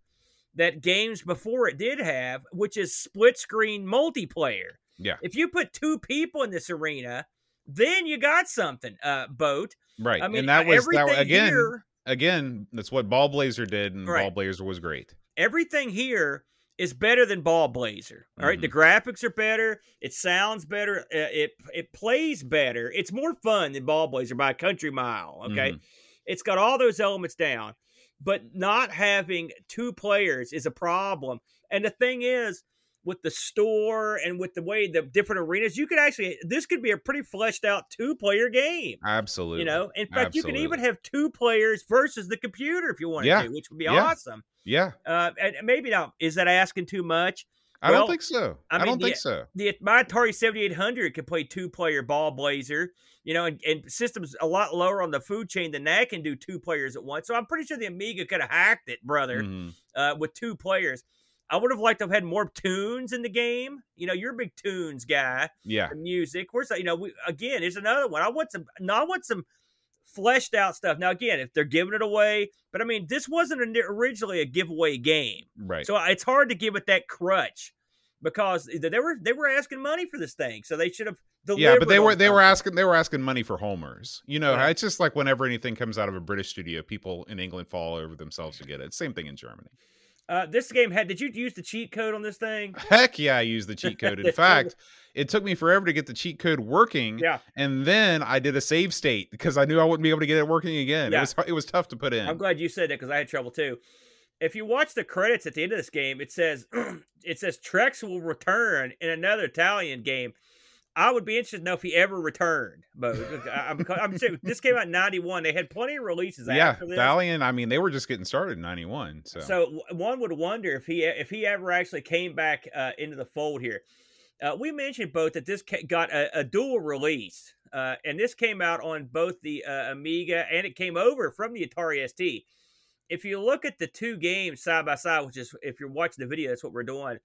that games before it did have, which is split screen multiplayer.
Yeah.
If you put two people in this arena, then you got something, uh, Boat.
Right.
I mean,
and that was that again.
here,
again, that's what Ballblazer did, and
Right.
Ballblazer was great.
everything here is better than Ballblazer. All right? the graphics are better. It sounds better. uh, It it plays better. It's more fun than Ballblazer by a country mile. Okay,
Mhm.
it's got all those elements down, but not having two players is a problem. And the thing is. With the store and with the way the different arenas, you could actually this could be a pretty fleshed out two player game.
Absolutely.
You know, in fact, you can even have two players versus the computer if you want
Yeah.
to, which would be
Yeah.
awesome.
Yeah.
Uh, and maybe now is that asking too much?
I
Well,
don't think so.
I
I,
mean,
don't
the-
think so.
The my Atari seventy eight hundred can play two player ballblazer, you know, and, and systems a lot lower on the food chain than that can do two players at once. So I'm pretty sure the Amiga could have hacked it, brother,
Mhm.
uh, with two players. I would have liked to have had more tunes in the game. You know, you're a big tunes guy.
Yeah.
music. Where's that? You know, we, again, here's another one. I want some. No, I want some fleshed out stuff. Now, again, if they're giving it away, but I mean, this wasn't an- originally a giveaway game,
Right.
so it's hard to give it that crutch because they were they were asking money for this thing, so they should have. delivered.
yeah, but they were they were asking they were asking money for homers. You know,
Right.
it's just like whenever anything comes out of a British studio, people in England fall over themselves to get it. Same thing in Germany.
Uh, this game had. Did you use the cheat code on this thing?
Heck yeah, I used the cheat code. In fact, it took me forever to get the cheat code working,
Yeah,
and then I did a save state because I knew I wouldn't be able to get it working again.
Yeah.
It was it was tough to put in.
I'm glad you said that because I had trouble too. If you watch the credits at the end of this game, it says it says Trex will return in another Italian game. I would be interested to know if he ever returned. But I'm, I'm this came out in '91. They had plenty of releases
yeah,
after this.
Valiant. I mean, they were just getting started in '91. So,
So one would wonder if he if he ever actually came back uh, into the fold here. Uh, we mentioned both that this got a, a dual release, uh, and this came out on both the uh, Amiga and it came over from the Atari ST. If you look at the two games side by side, which is if you're watching the video, that's what we're doing.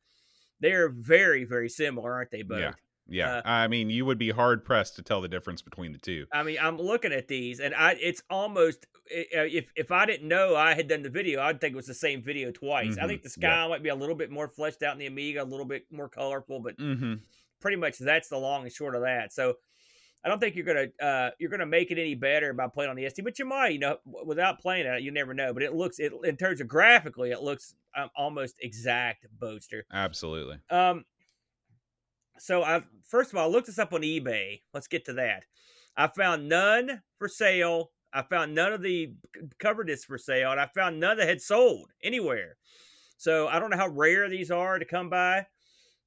They're very very similar, aren't they? Both.
yeah, yeah.
uh,
I mean, you would be hard pressed to tell the difference between the two.
I mean, I'm looking at these, and I it's almost if if I didn't know I had done the video, I'd think it was the same video twice. I
Mhm,
think the
yeah.
sky might be a little bit more fleshed out in the Amiga, a little bit more colorful, but
Mm-hmm.
pretty much that's the long and short of that. So I don't think you're gonna uh, you're gonna make it any better by playing on the ST, but you might. You know, without playing it, you never know. But it looks it in terms of graphically, it looks um, almost exact, Boaster.
Absolutely.
Um, so I first of all I looked this up on eBay. Let's get to that. I found none for sale. I found none of the cover discs for sale, and I found none that had sold anywhere. So I don't know how rare these are to come by.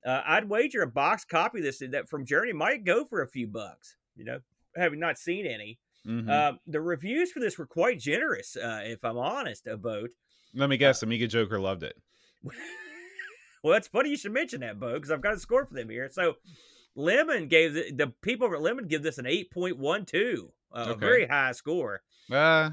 Uh, I'd wager a box copy of this that from Journey might go for a few bucks. You know, having not seen any.
Mhm.
Um, the reviews for this were quite generous, uh, if I'm honest. About
Let me guess. Amiga Joker loved it.
well, that's funny you should mention that, Bo, because I've got a score for them here. So, Lemon gave the, the people over at Lemon give this an eight point one two, uh, a very high score.
Uh,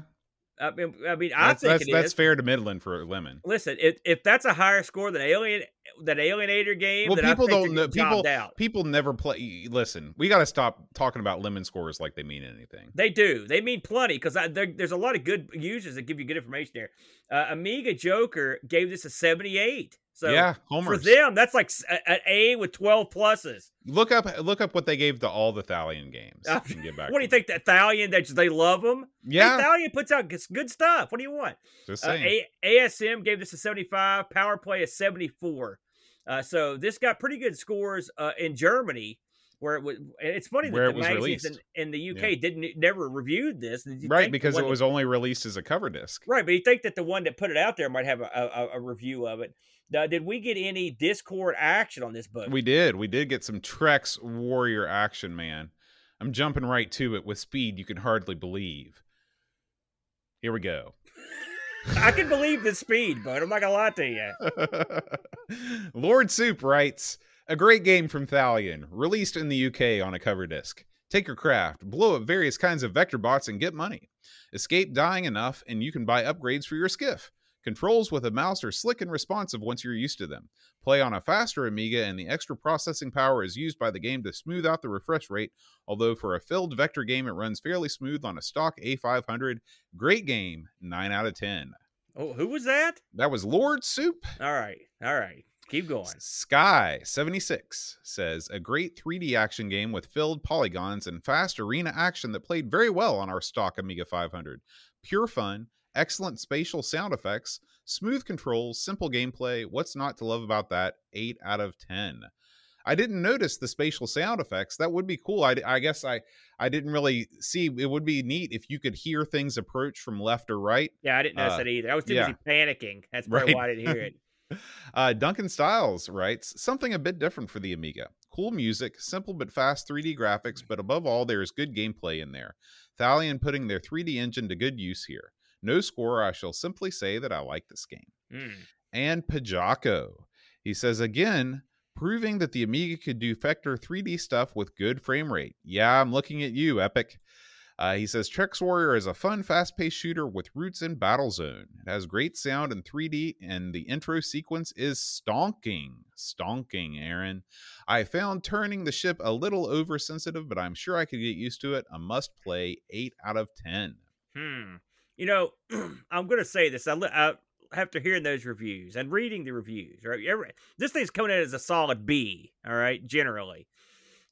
I mean, I mean, I think
that's, that's fair to Midland for Lemon.
Listen, if, if that's a higher score than Alien, that Alienator game,
Well, people
I think
don't know. People
out.
people never play. Listen, we got to stop talking about lemon scores like they mean anything.
They do. They mean plenty because there's a lot of good users that give you good information there. Uh, Amiga Joker gave this a 78. So
yeah,
for them, that's like an A with 12 pluses.
Look up look up what they gave to all the Thalion games.
Uh,
and get back.
What do you think that Thalion, that they love them?
Yeah,
Hey, Thalion puts out good stuff. What do you want?
just
Uh, a- ASM gave this a 75. Power Play a 74. Uh, so this got pretty good scores uh, in Germany, where it was. It's funny that
it
the magazines in, in the UK didn't never reviewed this. You'd
right, because it
that-
was only released as a cover disc.
right. But you think that the one that put it out there might have a, a, a review of it. Now, did we get any Discord action on this book?
We did. We did get some Trex Warrior action, man. I'm jumping right to it with speed you can hardly believe. Here we go.
I can believe the speed, but I'm not gonna lie to you.
Lord Soup writes A great game from Thalion, released in the UK on a cover disc. Take your craft, blow up various kinds of vector bots, and get money. Escape dying enough, and you can buy upgrades for your skiff. Controls with a mouse are slick and responsive once you're used to them. Play on a faster Amiga, and the extra processing power is used by the game to smooth out the refresh rate. Although for a filled vector game, it runs fairly smooth on a stock A500. Great game, 9 out of 10.
Oh, who was that?
That was Lord Soup.
All right, all right. Keep going.
Sky76 says a great 3D action game with filled polygons and fast arena action that played very well on our stock Amiga 500. Pure fun, excellent spatial sound effects, smooth controls, simple gameplay. What's not to love about that? 8 out of 10. I didn't notice the spatial sound effects. That would be cool. I, I guess I, I didn't really see. It would be neat if you could hear things approach from left or right.
Yeah, I didn't notice
Uh,
that either. I was too
yeah.
busy panicking. That's probably
Right.
why I didn't hear it.
Uh, Duncan Styles writes something a bit different for the Amiga. Cool music, simple but fast 3D graphics, but above all, there is good gameplay in there. Thalion putting their 3D engine to good use here. No score, I shall simply say that I like this game.
Mm.
And Pajako. He says again, proving that the Amiga could do Vector 3D stuff with good frame rate. Yeah, I'm looking at you, Epyx. Uh, he says Trex Warrior is a fun, fast paced shooter with roots in Battlezone. It has great sound and 3D, and the intro sequence is stonking. Stonking, Aaron. I found turning the ship a little oversensitive, but I'm sure I could get used to it. A must play 8 out of 10.
Hmm. You know, I'm going to say this. I, I after hearing those reviews and reading the reviews, right? Every, this thing's coming in as a solid B, all right, generally,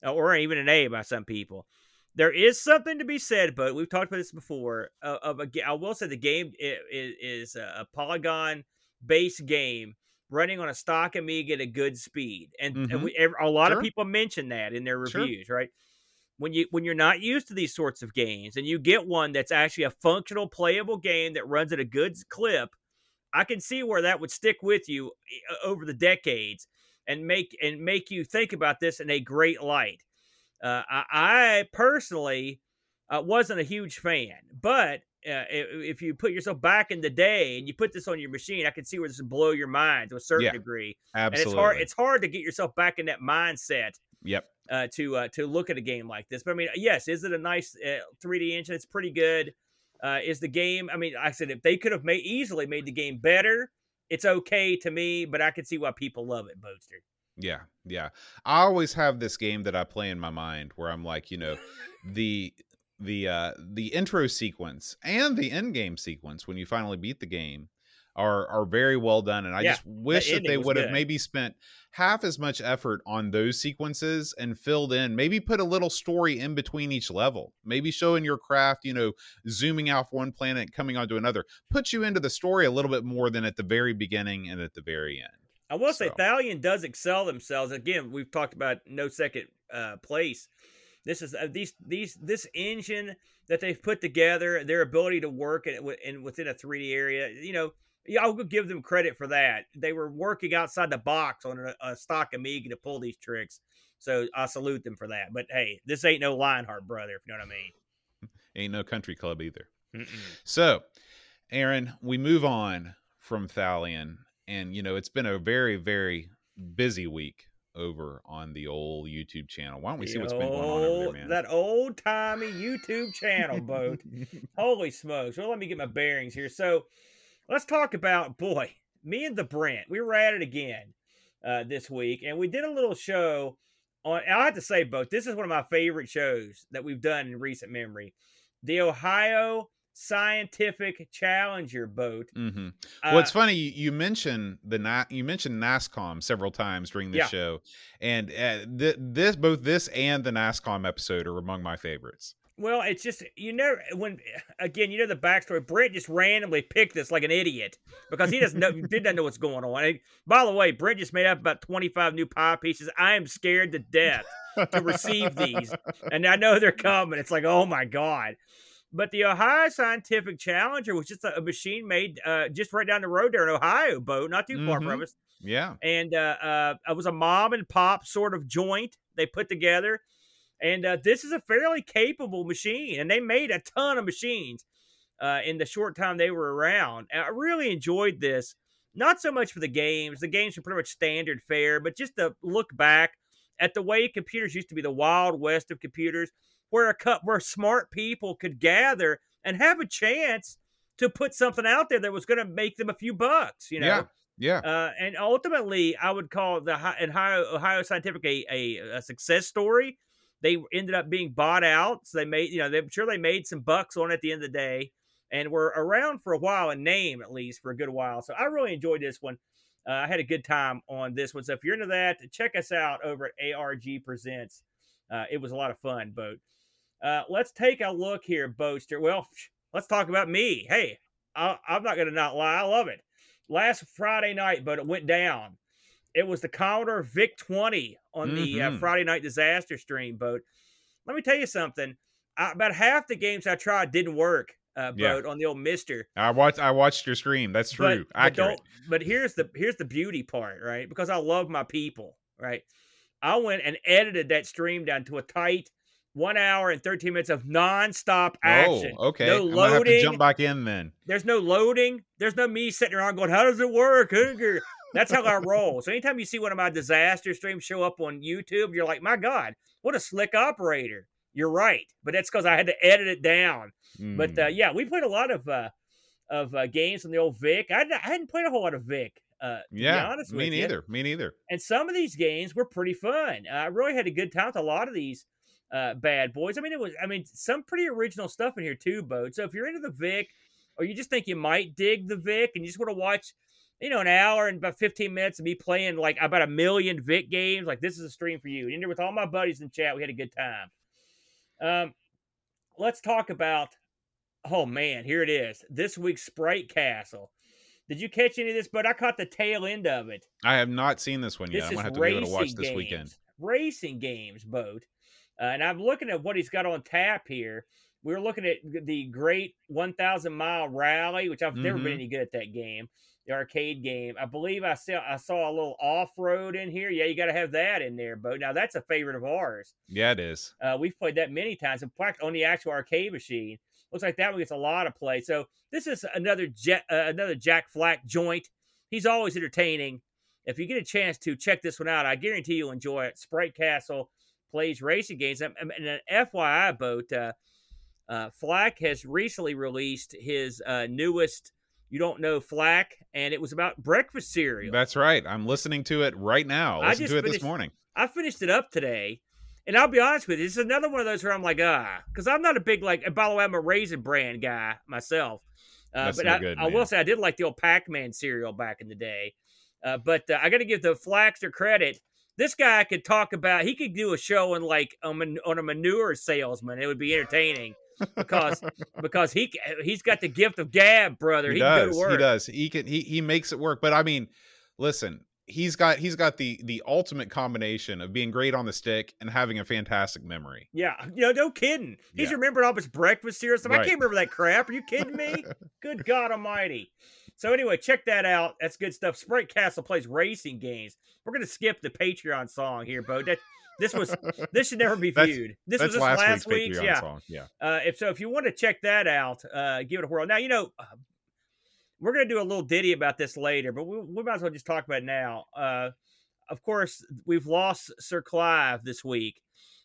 uh, or even an A by some people. There is something to be said, but we've talked about this before. Uh, of a, I will say the game i- i- is a polygon based game running on a stock Amiga at a good speed, and, and
Mhm.
we, a lot
Sure.
of people mention that in their
Sure.
reviews, right? When you when you're not used to these sorts of games and you get one that's actually a functional playable game that runs at a good clip i can see where that would stick with you over the decades and make and make you think about this in a great light uh, I, I personally uh, wasn't a huge fan but uh, if, if you put yourself back in the day and you put this on your machine, I can see where this would blow your mind to a certain
Yeah,
degree.
Absolutely.
And it's hard. It's hard to get yourself back in that mindset
yep.
Uh, to uh, to look at a game like this. But I mean, yes, is it a nice uh, 3D engine? It's pretty good. Uh, is the game? I mean, like I said if they could have made easily made the game better, it's okay to me. But I can see why people love it, Boaster.
Yeah, yeah. I always have this game that I play in my mind where I'm like, you know, the the uh the intro sequence and the end game sequence when you finally beat the game are are very well done, and I
Yeah,
just wish that they would have maybe spent half as much effort on those sequences and filled in maybe put a little story in between each level maybe showing your craft you know zooming off one planet coming onto another puts you into the story a little bit more than at the very beginning and at the very end
I will say Thalion does excel themselves. Again, we've talked about no second uh, place. This is uh, these these this engine that they've put together, their ability to work in within a 3D area. You know, yeah, I'll give them credit for that. They were working outside the box on a, a stock Amiga to pull these tricks. So I salute them for that. But hey, this ain't no Lionheart brother, if you know what I mean.
ain't no country club either
Mm-mm.
So, Aaron, we move on from Thalion, and you know it's been a very, very busy week over on the old YouTube channel. Why don't we see what's been going on over there, man?
That old timey YouTube channel, boat. Holy smokes. Well, let me get my bearings here. So let's talk about, boy, me and the Brent. We were at it again uh, this week, and we did a little show on. I have to say, both this is one of my favorite shows that we've done in recent memory. The Ohio Scientific Challenger boat.
hmm
Uh,
well, it's funny you, you mentioned the Na- you mentioned NASCOM several times during the
Yeah.
show, and uh, th- this both this and the NASCOM episode are among my favorites.
Well, it's just you never when again you know the backstory. Brent just randomly picked this like an idiot because he doesn't know did not know what's going on. And by the way, Brent just made up about twenty five new pie pieces. I am scared to death to receive these, and I know they're coming. It's like oh my god. But the Ohio Scientific Challenger was just a, machine made uh, just right down the road there in Ohio, boat not too far
Mhm.
from us
Yeah,
and uh, uh, it was a mom and pop sort of joint they put together. And uh, this is a fairly capable machine, and they made a ton of machines uh, in the short time they were around. And I really enjoyed this, not so much for the games; the games are pretty much standard fare, but just to look back at the way computers used to be, the wild west of computers, where a cut where smart people could gather and have a chance to put something out there that was going to make them a few bucks. You know,
yeah, yeah.
uh, and ultimately, I would call the Hi- Ohio, Ohio Scientific a, a, a success story. They ended up being bought out, so they made you know they, I'm sure they made some bucks on it at the end of the day, and were around for a while in name at least for a good while. So I really enjoyed this one. Uh, I had a good time on this one. So if you're into that, check us out over at ARG Presents. Uh, it was a lot of fun, Boat. Uh, let's take a look here, Boaster. Well, let's talk about me. Hey, I, I'm not going to not lie. I love it last Friday night, but it went down. It was the Commodore VIC 20 on the uh,
Mhm.
Friday night disaster stream boat. Let me tell you something. I, about half the games I tried didn't work. Uh,
Yeah.
boat on the old Mister.
I watched I watched your stream. That's true.
But,
Accurate.
don't- but here's the here's the beauty part, right? Because I love my people, right? I went and edited that stream down to a tight one hour and 13 minutes of nonstop action.
Oh, okay.
No
I'm have to
loading.
jump back in then.
There's no loading. There's no me sitting around going, "How does it work?" That's how I roll. So anytime you see one of my disaster streams show up on YouTube, you're like, "My God, what a slick operator!" You're right, but that's because I had to edit it down. But uh,
Mm.
yeah, we played a lot of uh, of uh, games on the old Vic. I, I hadn't played a whole lot of Vic. Uh, to be
yeah,
honest
me
with you.
neither. Me neither.
And some of these games were pretty fun. Uh, I really had a good time with a lot of these uh, bad boys. I mean, it was. I mean, some pretty original stuff in here too, Bode. So if you're into the Vic, or you just think you might dig the Vic, and you just want to watch, you know, an hour and about 15 minutes of me playing like about a million Vic games, like this is a stream for you. And with all my buddies in chat, we had a good time. Um, let's talk about. Oh man, here it is. This week's Sprite Castle. Did you catch any of this? But I caught the tail end of it.
I have not seen this one yet.
This
I'm gonna have to give it a
racing
watch this
games.
weekend.
Racing games, boat. Uh, and I'm looking at what he's got on tap here. We were looking at the Great 1,000 Mile Rally, which I've never been
Mhm.
any good at that game, the arcade game. I believe I saw I saw a little off road in here. Yeah, you got to have that in there, boat. Now that's a favorite of ours.
Yeah, it is.
Uh, we've played that many times. In fact, on the actual arcade machine, looks like that one gets a lot of play. So this is another Jet, uh, another Jack Flack joint. He's always entertaining. If you get a chance to check this one out, I guarantee you'll enjoy it. Sprite Castle plays racing games. And, and an FYI boat, uh, uh, Flack has recently released his uh, newest. You don't know Flack, and it was about breakfast cereal.
That's right. I'm listening to it right now.
I just
to it this
finished-
morning.
I finished it up today, and I'll be honest with you, this is another one of those where I'm like, ah, because I'm not a big like. And by the way, I'm a raisin brand guy myself, Uh,
That's
but
no
I,
good,
I will say I did like the old Pac-Man cereal back in the day. Uh, but uh, I got to give the Flaxter credit. This guy could talk about. He could do a show on like on a manure salesman. It would be entertaining because because he he's got the gift of gab, brother.
he,
He,
does he does he can he he makes it work but i mean listen he's got he's got the the ultimate combination of being great on the stick and having a fantastic memory
Yeah, you know, no kidding. He's
Yeah.
remembered all his breakfast cereal stuff. I can't remember that crap. Are you kidding me? Good God Almighty! So anyway, check that out. That's good stuff. Sprite Castle plays racing games. We're gonna skip the Patreon song here, Bo. That this was this should never be viewed. This was just
last,
last,
week's
week's. Yeah.
song yeah
Uh, if so, if you want to check that out, uh, give it a whirl. Now you know uh, we're gonna do a little ditty about this later, but we, we might as well just talk about it now. Uh, of course, we've lost Sir Clive this week.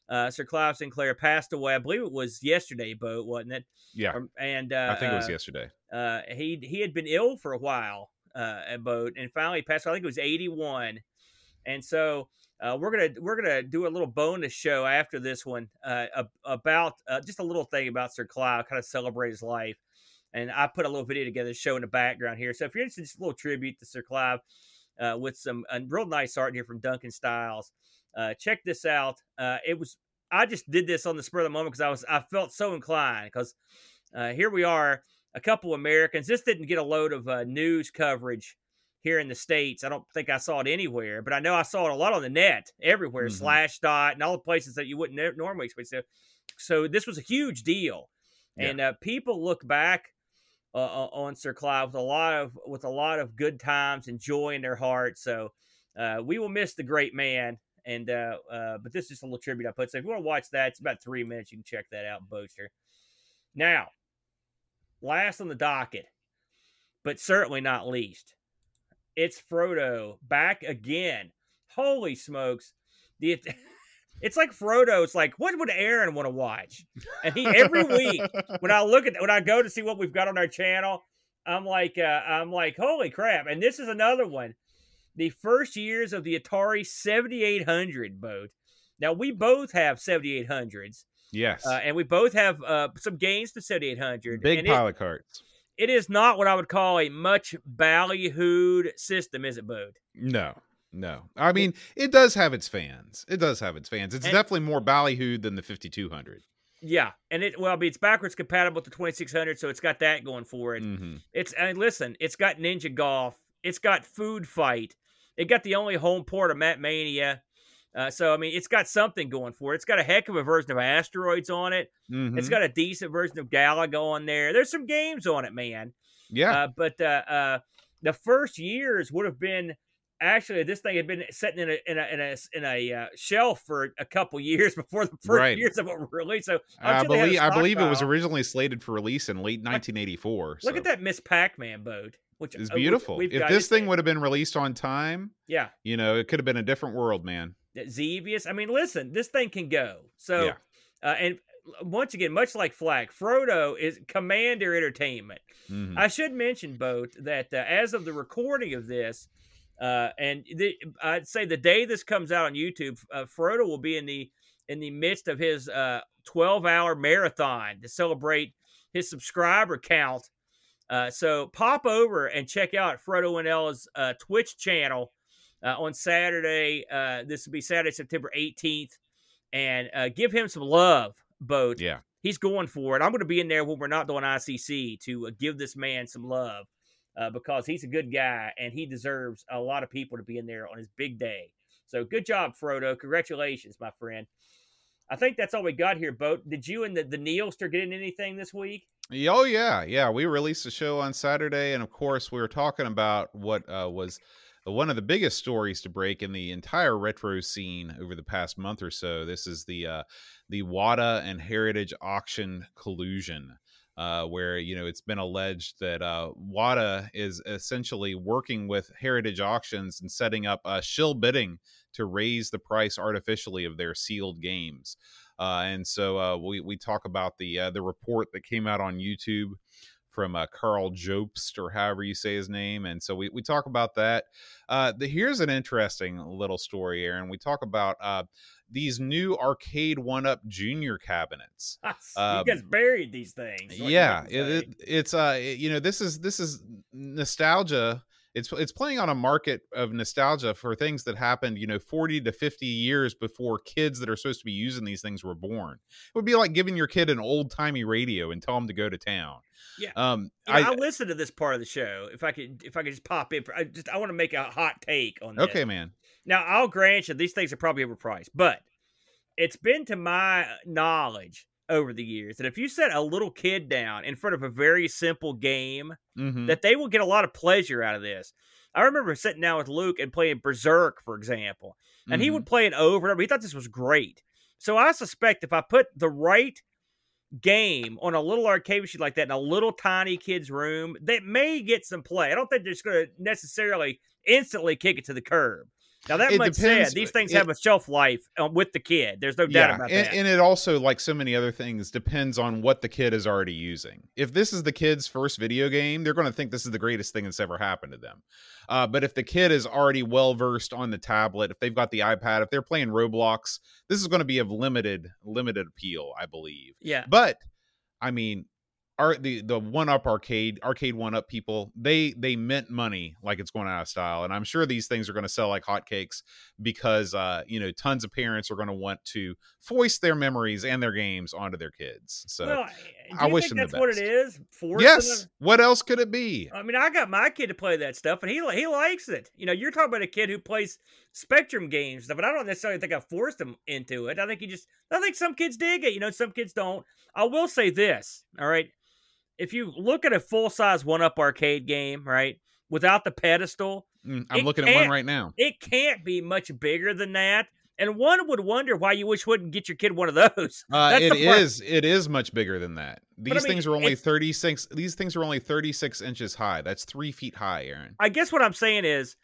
Uh, Sir Clive Sinclair passed away. I believe it was yesterday, Bo, wasn't it?
yeah
Um, and uh,
i think it was
uh,
yesterday
uh, he he had been ill for a while uh, at boat, and finally passed. I think it was eighty one, and so uh, we're gonna we're gonna do a little bonus show after this one uh, about uh, just a little thing about Sir Clive, kind of celebrate his life. And I put a little video together, show in the background here. So if you're interested, just a little tribute to Sir Clive uh, with some uh, real nice art here from Duncan Styles. Uh, check this out. It was I just did this on the spur of the moment because I was I felt so inclined because here we are a couple Americans. This didn't get a load of news coverage here in the states. I don't think I saw it anywhere, but I know I saw it a lot on the net, everywhere,
Mhm.
slash dot, and all the places that you wouldn't normally expect. So, so this was a huge deal,
Yeah.
and uh, people look back uh, uh, on Sir Clive with a lot of with a lot of good times and joy in their heart. So uh, we will miss the great man. And uh, uh, but this is just a little tribute I put. So if you want to watch that, it's about three minutes. You can check that out, Boaster. Now, last on the docket, but certainly not least, it's Frodo back again. Holy smokes! The it's like Frodo's like, what would Aaron want to watch? And he every week when I look at when I go to see what we've got on our channel, I'm like, uh, I'm like, holy crap! And this is another one. The first years of the Atari 7800 boat. Now we both have 7800s,
yes
uh, and we both have uh, some games to 7800.
big pile of carts
It, it is not what I would call a much ballyhooed system, is it, Bode?
no no i mean it does have its fans it does have its fans it's
And-
definitely more ballyhooed than the 5200
Yeah, and it well, I mean, it's backwards compatible with the 2600, so it's got that going for it.
hmm
It's and listen, it's got Ninja Golf, it's got Food Fight, it got the only home port of Mat Mania. Uh, so I mean, it's got something going for it. It's got a heck of a version of Asteroids on it.
hmm
It's got a decent version of Galaga on there. There's some games on it, man.
yeah
Uh, but uh, uh, the first years would have been actually this thing had been sitting in a in a in a, in a uh, shelf for a couple years before the first
Right.
years of it were released. So
I
I'm sure they had a
believe I believe it was originally slated for release in late 1984.
Look
so
at that Ms. Pac-Man boat, which
is
uh,
beautiful. If this thing would have been released on time,
yeah,
you know, it could have been a different world, man.
Xevious. I mean, listen, this thing can go. So,
Yeah.
uh, and once again, much like Flack, Frodo is Commander Entertainment.
Mhm.
I should mention, both that uh, as of the recording of this, uh, and the, I'd say the day this comes out on YouTube, uh, Frodo will be in the in the midst of his uh, 12 hour marathon to celebrate his subscriber count. Uh, so pop over and check out Frodo Winella's uh, Twitch channel on Saturday. Uh, this will be Saturday, September 18th, and uh, give him some love, Boat.
Yeah.
he's going for it. I'm going to be in there when we're not doing ICC to uh, give this man some love uh, because he's a good guy and he deserves a lot of people to be in there on his big day. So good job, Frodo. Congratulations, my friend. I think that's all we got here, Boat. Did you and the, the Neil start getting anything this week?
Oh yeah, yeah. We released a show on Saturday, and of course, we were talking about what uh, was one of the biggest stories to break in the entire retro scene over the past month or so. This is the uh, the WATA and Heritage auction collusion, uh, where you know it's been alleged that uh, WATA is essentially working with Heritage Auctions and setting up uh, shill bidding to raise the price artificially of their sealed games. Uh, and so uh, we we talk about the uh, the report that came out on YouTube from uh, Karl Jobst or however you say his name, and so we we talk about that. Uh, the, here's an interesting little story, Aaron. We talk about uh, these new arcade one up junior cabinets.
you guys
Um,
buried these things.
yeah, it, it, it's uh, it- you know, this is this is nostalgia. It's it's playing on a market of nostalgia for things that happened, you know, 40 to 50 years before kids that are supposed to be using these things were born. It would be like giving your kid an old timey radio and tell them to go to town.
Yeah.
Um,
You know, I,
I,
listened to this part of the show. If I could, if I could just pop in, I just I want to make a hot take on this.
okay, man.
Now I'll grant you these things are probably overpriced, but it's been to my knowledge over the years that if you set a little kid down in front of a very simple game,
hmm
that they will get a lot of pleasure out of this. I remember sitting down with Luke and playing Berserk, for example, and he
Mhm.
would play it over and over. He thought this was great. So I suspect if I put the right game on a little arcade machine like that in a little tiny kid's room, that may get some play. I don't think they're just going to necessarily instantly kick it to the curb. Now that
It
much
depends-
said, these things
it-
have a shelf life uh, with the kid. There's no doubt
yeah,
about
and,
that.
and it also, like so many other things, depends on what the kid is already using. If this is the kid's first video game, they're going to think this is the greatest thing that's ever happened to them. Uh, but if the kid is already well versed on the tablet, if they've got the iPad, if they're playing Roblox, this is going to be of limited limited appeal, I believe.
yeah,
But I mean, are the the one up arcade arcade one up people they they mint money like it's going out of style and i'm sure these things are going to sell like hotcakes because uh you know tons of parents are going to want to foist their memories and their games onto their kids so
well,
I wish them the
that's what it is best. Forcing
yes
them-
what else could it be
I mean, I got my kid to play that stuff, and he he likes it. You know, you're talking about a kid who plays Spectrum games, but I don't necessarily think I forced him into it. I think he just, I think some kids dig it. You know, some kids don't. I will say this, all right. If you look at a full size one up arcade game, right, without the pedestal,
Mm, i'm looking at one right now
it can't be much bigger than that. And one would wonder why you wish wouldn't get your kid one of those.
uh it is it is much bigger than that these
I mean,
things are only 36 these things are only 36 inches high that's three feet high aaron
I guess what I'm saying is,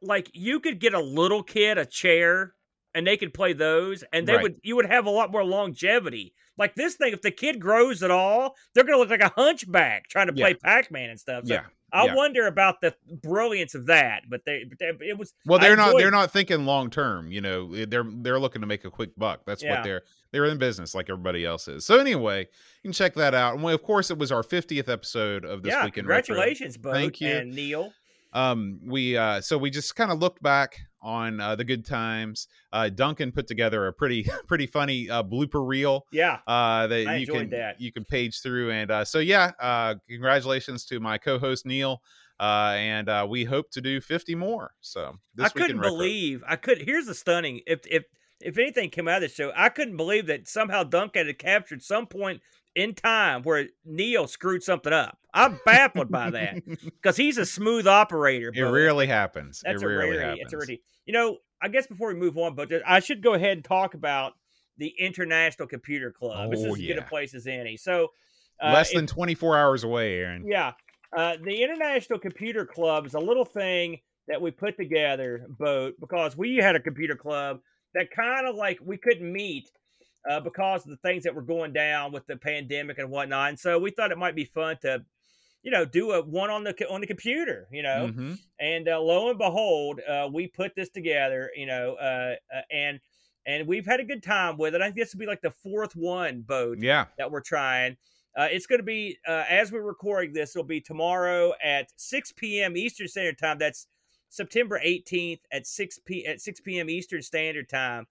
like, you could get a little kid a chair, and they could play those, and they
Right.
would you would have a lot more longevity. Like this thing, if the kid grows at all, they're gonna look like a hunchback trying to play
Yeah.
Pac-Man and stuff. So
yeah
I
yeah.
wonder about the brilliance of that, but they, but they it was
Well, they're not.
enjoyed-
They're not thinking long term. You know, eh, they're they're looking to make a quick buck. That's
Yeah.
what they're they're in business like everybody else is. So anyway, you can check that out. And we, of course, it was our 50th episode of this
yeah.
week in Retro.
Congratulations, Bo
Thank you.
and Neil.
Um, we uh, so we just kind of looked back on uh, the good times. Uh, Duncan put together a pretty pretty funny uh, blooper reel
Yeah,
uh that
I
you can
that.
you can page through and uh so yeah uh congratulations to my co-host neil uh and uh we hope to do 50 more so this
I couldn't believe I could. Here's the stunning. If if if anything came out of the show, I couldn't believe that somehow Duncan had captured some point in time where Neil screwed something up. I'm baffled by that because he's a smooth operator.
it rarely happens
That's
it
a
rarely
rarity.
happens
It's a rarity. You know, I guess before we move on, but I should go ahead and talk about the International Computer Club. this
Oh,
is as good a place as any. So uh,
less than 24 hours away aaron
yeah. Uh, the International Computer Club is a little thing that we put together, Boat, because we had a computer club that kind of like we couldn't meet uh, because of the things that were going down with the pandemic and whatnot. And so we thought it might be fun to, you know, do a one on the on the computer, you know.
Mhm.
And uh, lo and behold, uh, we put this together, you know, uh, uh, and and we've had a good time with it. I think this will be like the fourth one, Boat
yeah
that we're trying. Uh, it's going to be uh, as we're recording this. It'll be tomorrow at 6 p.m. Eastern Standard Time. That's September 18th at 6 p at 6 p.m. Eastern Standard Time.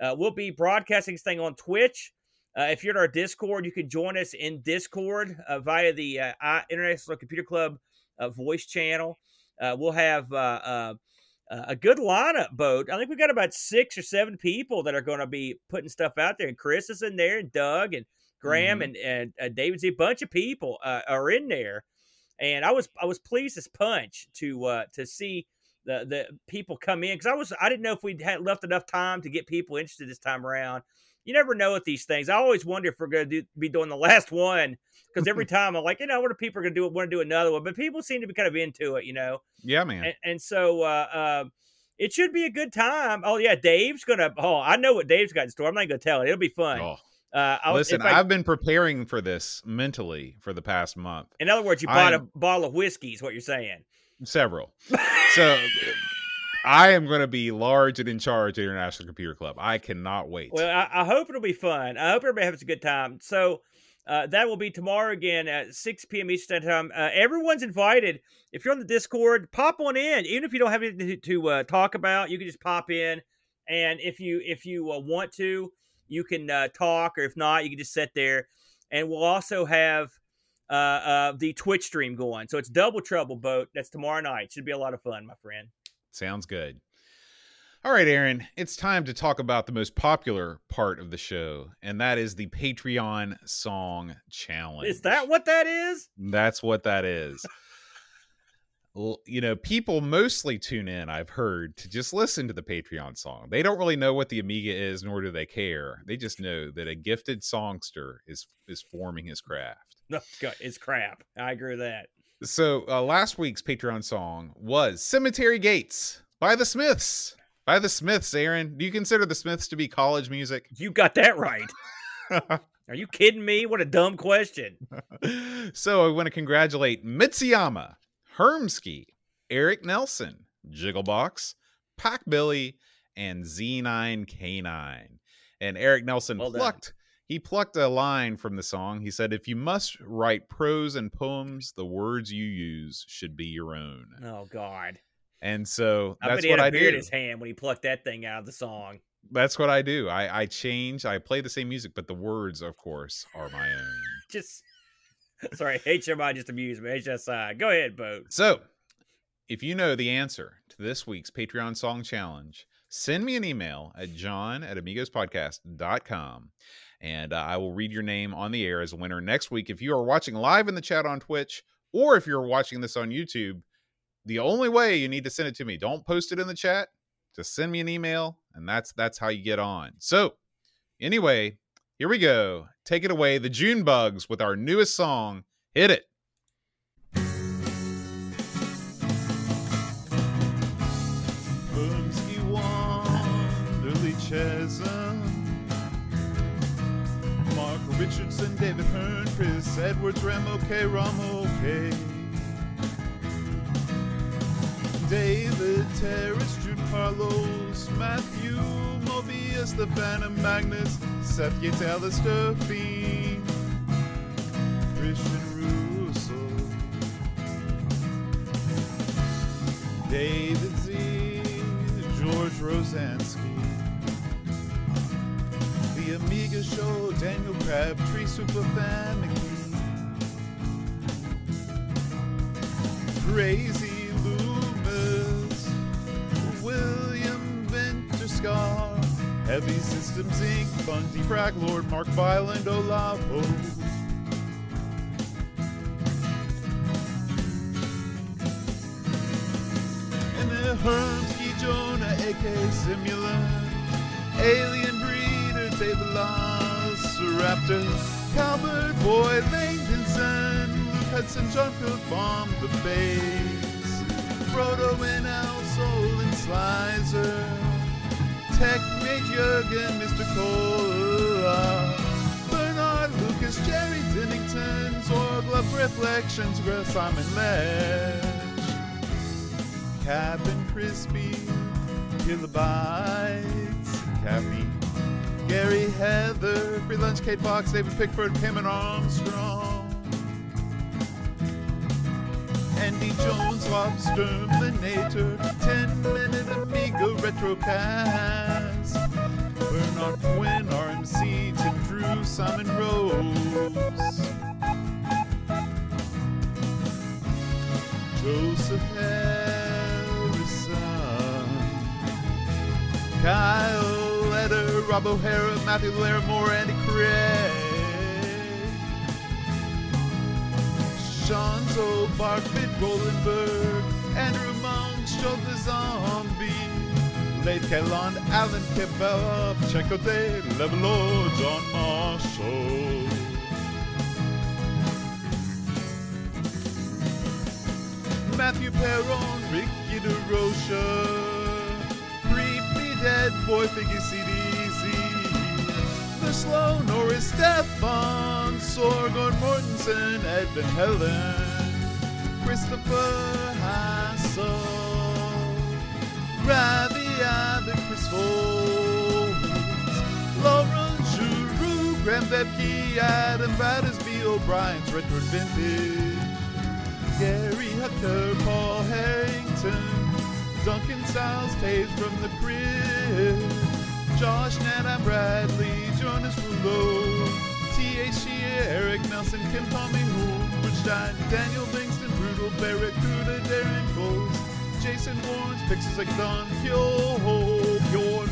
Uh, we'll be broadcasting this thing on Twitch. Uh, if you're in our Discord, you can join us in Discord uh, via the uh, I- International Computer Club uh, voice channel. Uh, we'll have uh, a good lineup, boat. I think we've got about six or seven people that are going to be putting stuff out there. And Chris is in there, and Doug, and Graham,
Mhm.
and and uh, David. Z. A bunch of people uh, are in there, and I was I was pleased as punch to uh, to see the the people come in because I was I didn't know if we had left enough time to get people interested this time around. You never know with these things. I always wonder if we're going to do, be doing the last one because every time I'm like, you know, what are people going to do? Want to do another one? But people seem to be kind of into it, you know.
yeah man
And, and so uh, uh, it should be a good time. Oh yeah, Dave's gonna. Oh, I know what Dave's got in store. I'm not gonna tell it. It'll be fun.
oh
Uh, I,
Listen,
I-
I've been preparing for this mentally for the past month.
in other words, you bought a
I'm-
bottle of whiskey. Is what you're saying?
Several. So I am going to be large and in charge at International Computer Club. I cannot wait.
Well, I, I hope it'll be fun. I hope everybody has a good time. So uh, that will be tomorrow again at 6 p.m. Eastern Time. Uh, everyone's invited. If you're on the Discord, pop on in. Even if you don't have anything to, to uh, talk about, you can just pop in. And if you if you uh, want to, you can uh, talk, or if not, you can just sit there. And we'll also have uh, the Twitch stream going. So it's double trouble boat. That's tomorrow night. Should be a lot of fun, my friend.
Sounds good. All right, Aaron, it's time to talk about the most popular part of the show, and that is the Patreon Song Challenge.
Is that what that is?
That's what that is. You know, people mostly tune in, I've heard, to just listen to the Patreon song. They don't really know what the Amiga is, nor do they care. They just know that a gifted songster is is forming his craft.
No, oh, God, it's crap. I agree with that.
So uh, last week's Patreon song was "Cemetery Gates" by the Smiths. By the Smiths, Aaron. Do you consider the Smiths to be college music?
You got that right. Are you kidding me? What a dumb question.
so I want to congratulate Mitsuyama, Hermsky, Eric Nelson, Jigglebox, Pac Billy, and Z9K9. And Eric Nelson
Well done.
plucked he plucked a line from the song. He said, "If you must write prose and poems, the words you use should be your own."
Oh God.
And so
I
that's what I
beer in his hand when he plucked that thing out of the song.
That's what I do. I, I change. I play the same music, but the words, of course, are my own.
Just sorry, HMI just amused me. HSI. Go ahead, boat.
So, if you know the answer to this week's Patreon song challenge, send me an email at john at amigospodcast.com and uh, I will read your name on the air as a winner next week. If you are watching live in the chat on Twitch or if you're watching this on YouTube, the only way you need to send it to me, don't post it in the chat, just send me an email and that's that's how you get on. So, anyway, here we go. Take it away, the June Bugs with our newest song, Hit It. Richardson, David Hearn, Chris Edwards, Ramo K, Ramo K David Terrace, Jude Carlos, Matthew Mobius, the Phantom Magnus, Seth Yates, Alistair Fiend, Christian Russo. David Z, George Rosansky, The Amiga Show, Daniel Crabtree, Super Family, Crazy Loomis, William Venterscar, Heavy Systems Inc., Bundy Frag Lord, Mark Violent, Olavo. And Jonah, AK Simulant, Alien David Velociraptor, Calvert Boy, Langdonson, Luke Hudson, John Field Bomb, The Base, Frodo and Al Soul and Slicer, Tech Mage Jurgen, Mr. Cola, Bernard Lucas, Jerry Dinnington, Zorglove Reflections, Grill Simon Ledge. Captain Crispy, Kilobytes, Caffeine, Gary Heather, Free Lunch, Kate Fox, David Pickford, Cameron Armstrong, Andy Jones, Lobster, Terminator, 10 Minute Amiga Retrocast, Bernard Quinn, RMC, Tim Drew, Simon Rose. Joseph Harrison, Kyle Rob O'Hara, Matthew Larimore, Andy Craig, Sean Zobark, Bit Rolenberg, Andrew Monk, Joe the Zombie, Late Kellon, Alan Kebab, Checo Day, Levelo, John Marshall. Matthew Perron, Ricky DeRocha, Creepy Dead Boy, Figgy CDZ, The Sloan, Norris Stefan, Sorgon Mortensen, Edvin Helen, Christopher Hassel, Ravi Abbott, Chris Folds, Lauren Giroux, Graham Bebke, Adam Battersby, O'Brien's Retro Vintage, Gary Hucker, Paul Harrington, Duncan Styles, Taves from the crib. Josh Nana Bradley, Jonas Rouleau. Shea, Eric Nelson, Kim Tommy Holmberstein, Daniel Bingston, Brutal Barracuda, Darren Coles, Jason Warnes, Pixels like Don Kyo, Bjorn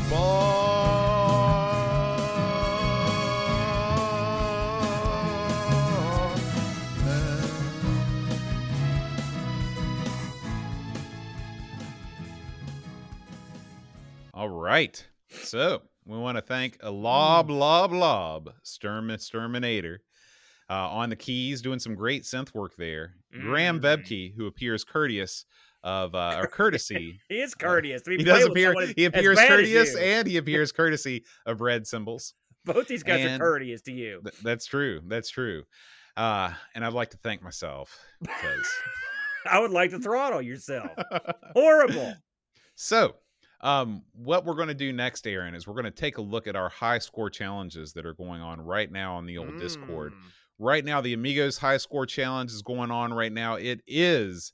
All right. So we want to thank a lob, lob, lob, Sturm Sturminator uh, on the keys, doing some great synth work there. Graham
Mm.
Bebke, who appears courteous of uh, or courtesy.
He is courteous. To be
he does appear. He appears courteous and he appears courtesy of red symbols.
Both these guys
and-
are courteous to you.
Th- that's true. That's true. Uh, and I'd like to thank myself because.
I would like to throttle yourself. Horrible.
So, um, what we're going to do next, Aaron, is we're going to take a look at our high score challenges that are going on right now on the old Discord.
Mm.
Right now, the Amigos high score challenge is going on right now. It is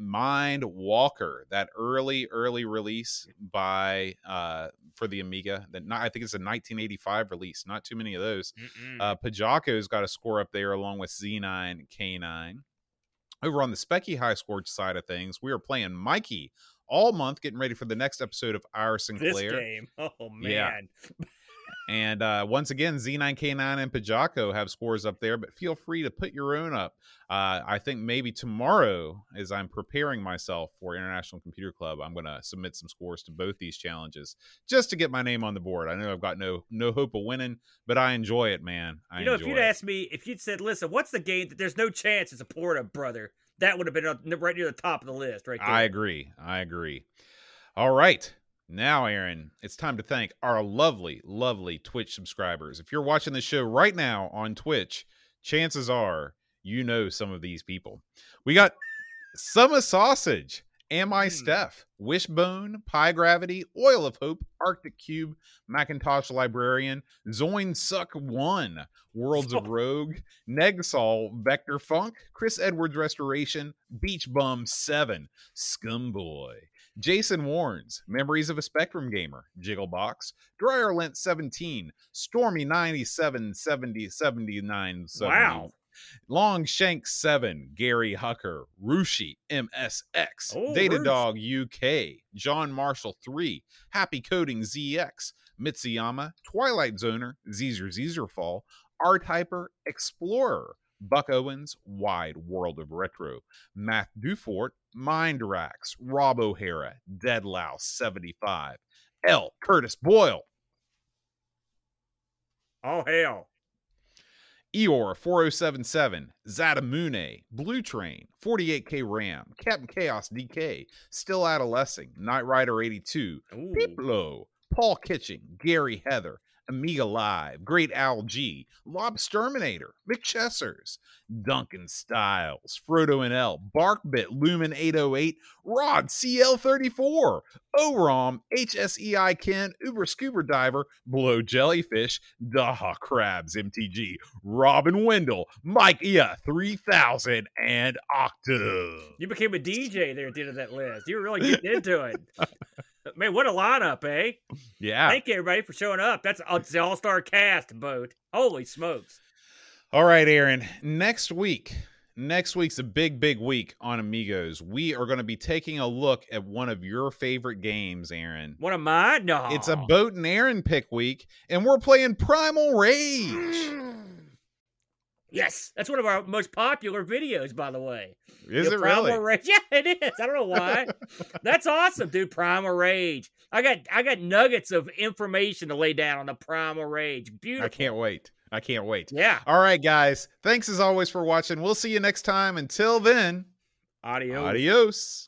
Mindwalker, that early, early release by uh for the Amiga. That not, I think it's a 1985 release. Not too many of those.
Mm-mm.
Uh, Pajaco's got a score up there along with Z9, K9. Over on the Speccy high score side of things, we are playing Mikie all month, getting ready for the next episode of Our
this
Sinclair.
game. Oh man.
Yeah. And uh, once again, Z9K9 and Pajaco have scores up there, but feel free to put your own up. Uh, I think maybe tomorrow, as I'm preparing myself for International Computer Club, I'm going to submit some scores to both these challenges just to get my name on the board. I know I've got no no hope of winning, but I enjoy it, man. I
you know, if you'd
it.
asked me, if you'd said, "Listen, what's the game that there's no chance it's a Porta brother," that would have been right near the top of the list, right there.
I agree. I agree. All right. Now, Aaron, it's time to thank our lovely, lovely Twitch subscribers. If you're watching the show right now on Twitch, chances are you know some of these people. We got Summer Sausage, Am I
Hmm.
Steph, Wishbone, Pie Gravity, Oil of Hope, Arctic Cube, Macintosh Librarian, Zoin Suck One, Worlds of Rogue, Negsol, Vector Funk, Chris Edwards Restoration, Beach Bum 7, Scumboy, Jason Warnes, Memories of a Spectrum Gamer, Jigglebox, Dryer Lent 17, Stormy 97 70 79
Wow.
Long Shank 7, Gary Hucker, Rushi MSX,
Oh,
Data. Dog UK, John Marshall 3, Happy Coding ZX, Mitsuyama, Twilight Zoner, Zeezer Zeezerfall, R Typer, Explorer, Buck Owens, Wide World of Retro, Math Dufort, Mindrax, Rob O'Hara, Deadlouse 75, L. Curtis Boyle,
All hell.
Eeyore 4077, Zatamune, Blue Train, 48K Ram, Captain Chaos DK, Still Adolescing, Knight Rider 82,
Ooh.
Piplo, Paul Kitching, Gary Heather, Amiga Live, Great Owl G, Lobsterminator, McChessers, Duncan Styles, Frodo and L, Barkbit, Lumen 808, Rod CL34, OROM, HSEI Ken, Uber Scuba Diver, Blow Jellyfish, Daha Crabs MTG, Robin Wendell, Mike Ia 3000, and Octa.
You became a DJ there at the end of that list. You were really getting into it. Man, what a lineup, eh?
Yeah.
Thank you everybody for showing up. That's it's the All Star cast boat. Holy smokes!
All right, Aaron. Next week, next week's a big, big week on Amigos. We are going to be taking a look at one of your favorite games, Aaron.
One of mine? No,
It's a boat and Aaron pick week, and we're playing Primal Rage.
Yes, that's one of our most popular videos, by the way.
Is
The
it
Primal
really?
Rage. Yeah, it is. I don't know why. That's awesome, dude. Primal Rage. I got I got nuggets of information to lay down on the Primal Rage. Beautiful.
I can't wait. I can't wait.
Yeah.
All right, guys. Thanks as always for watching. We'll see you next time. Until then,
Adios.
adios.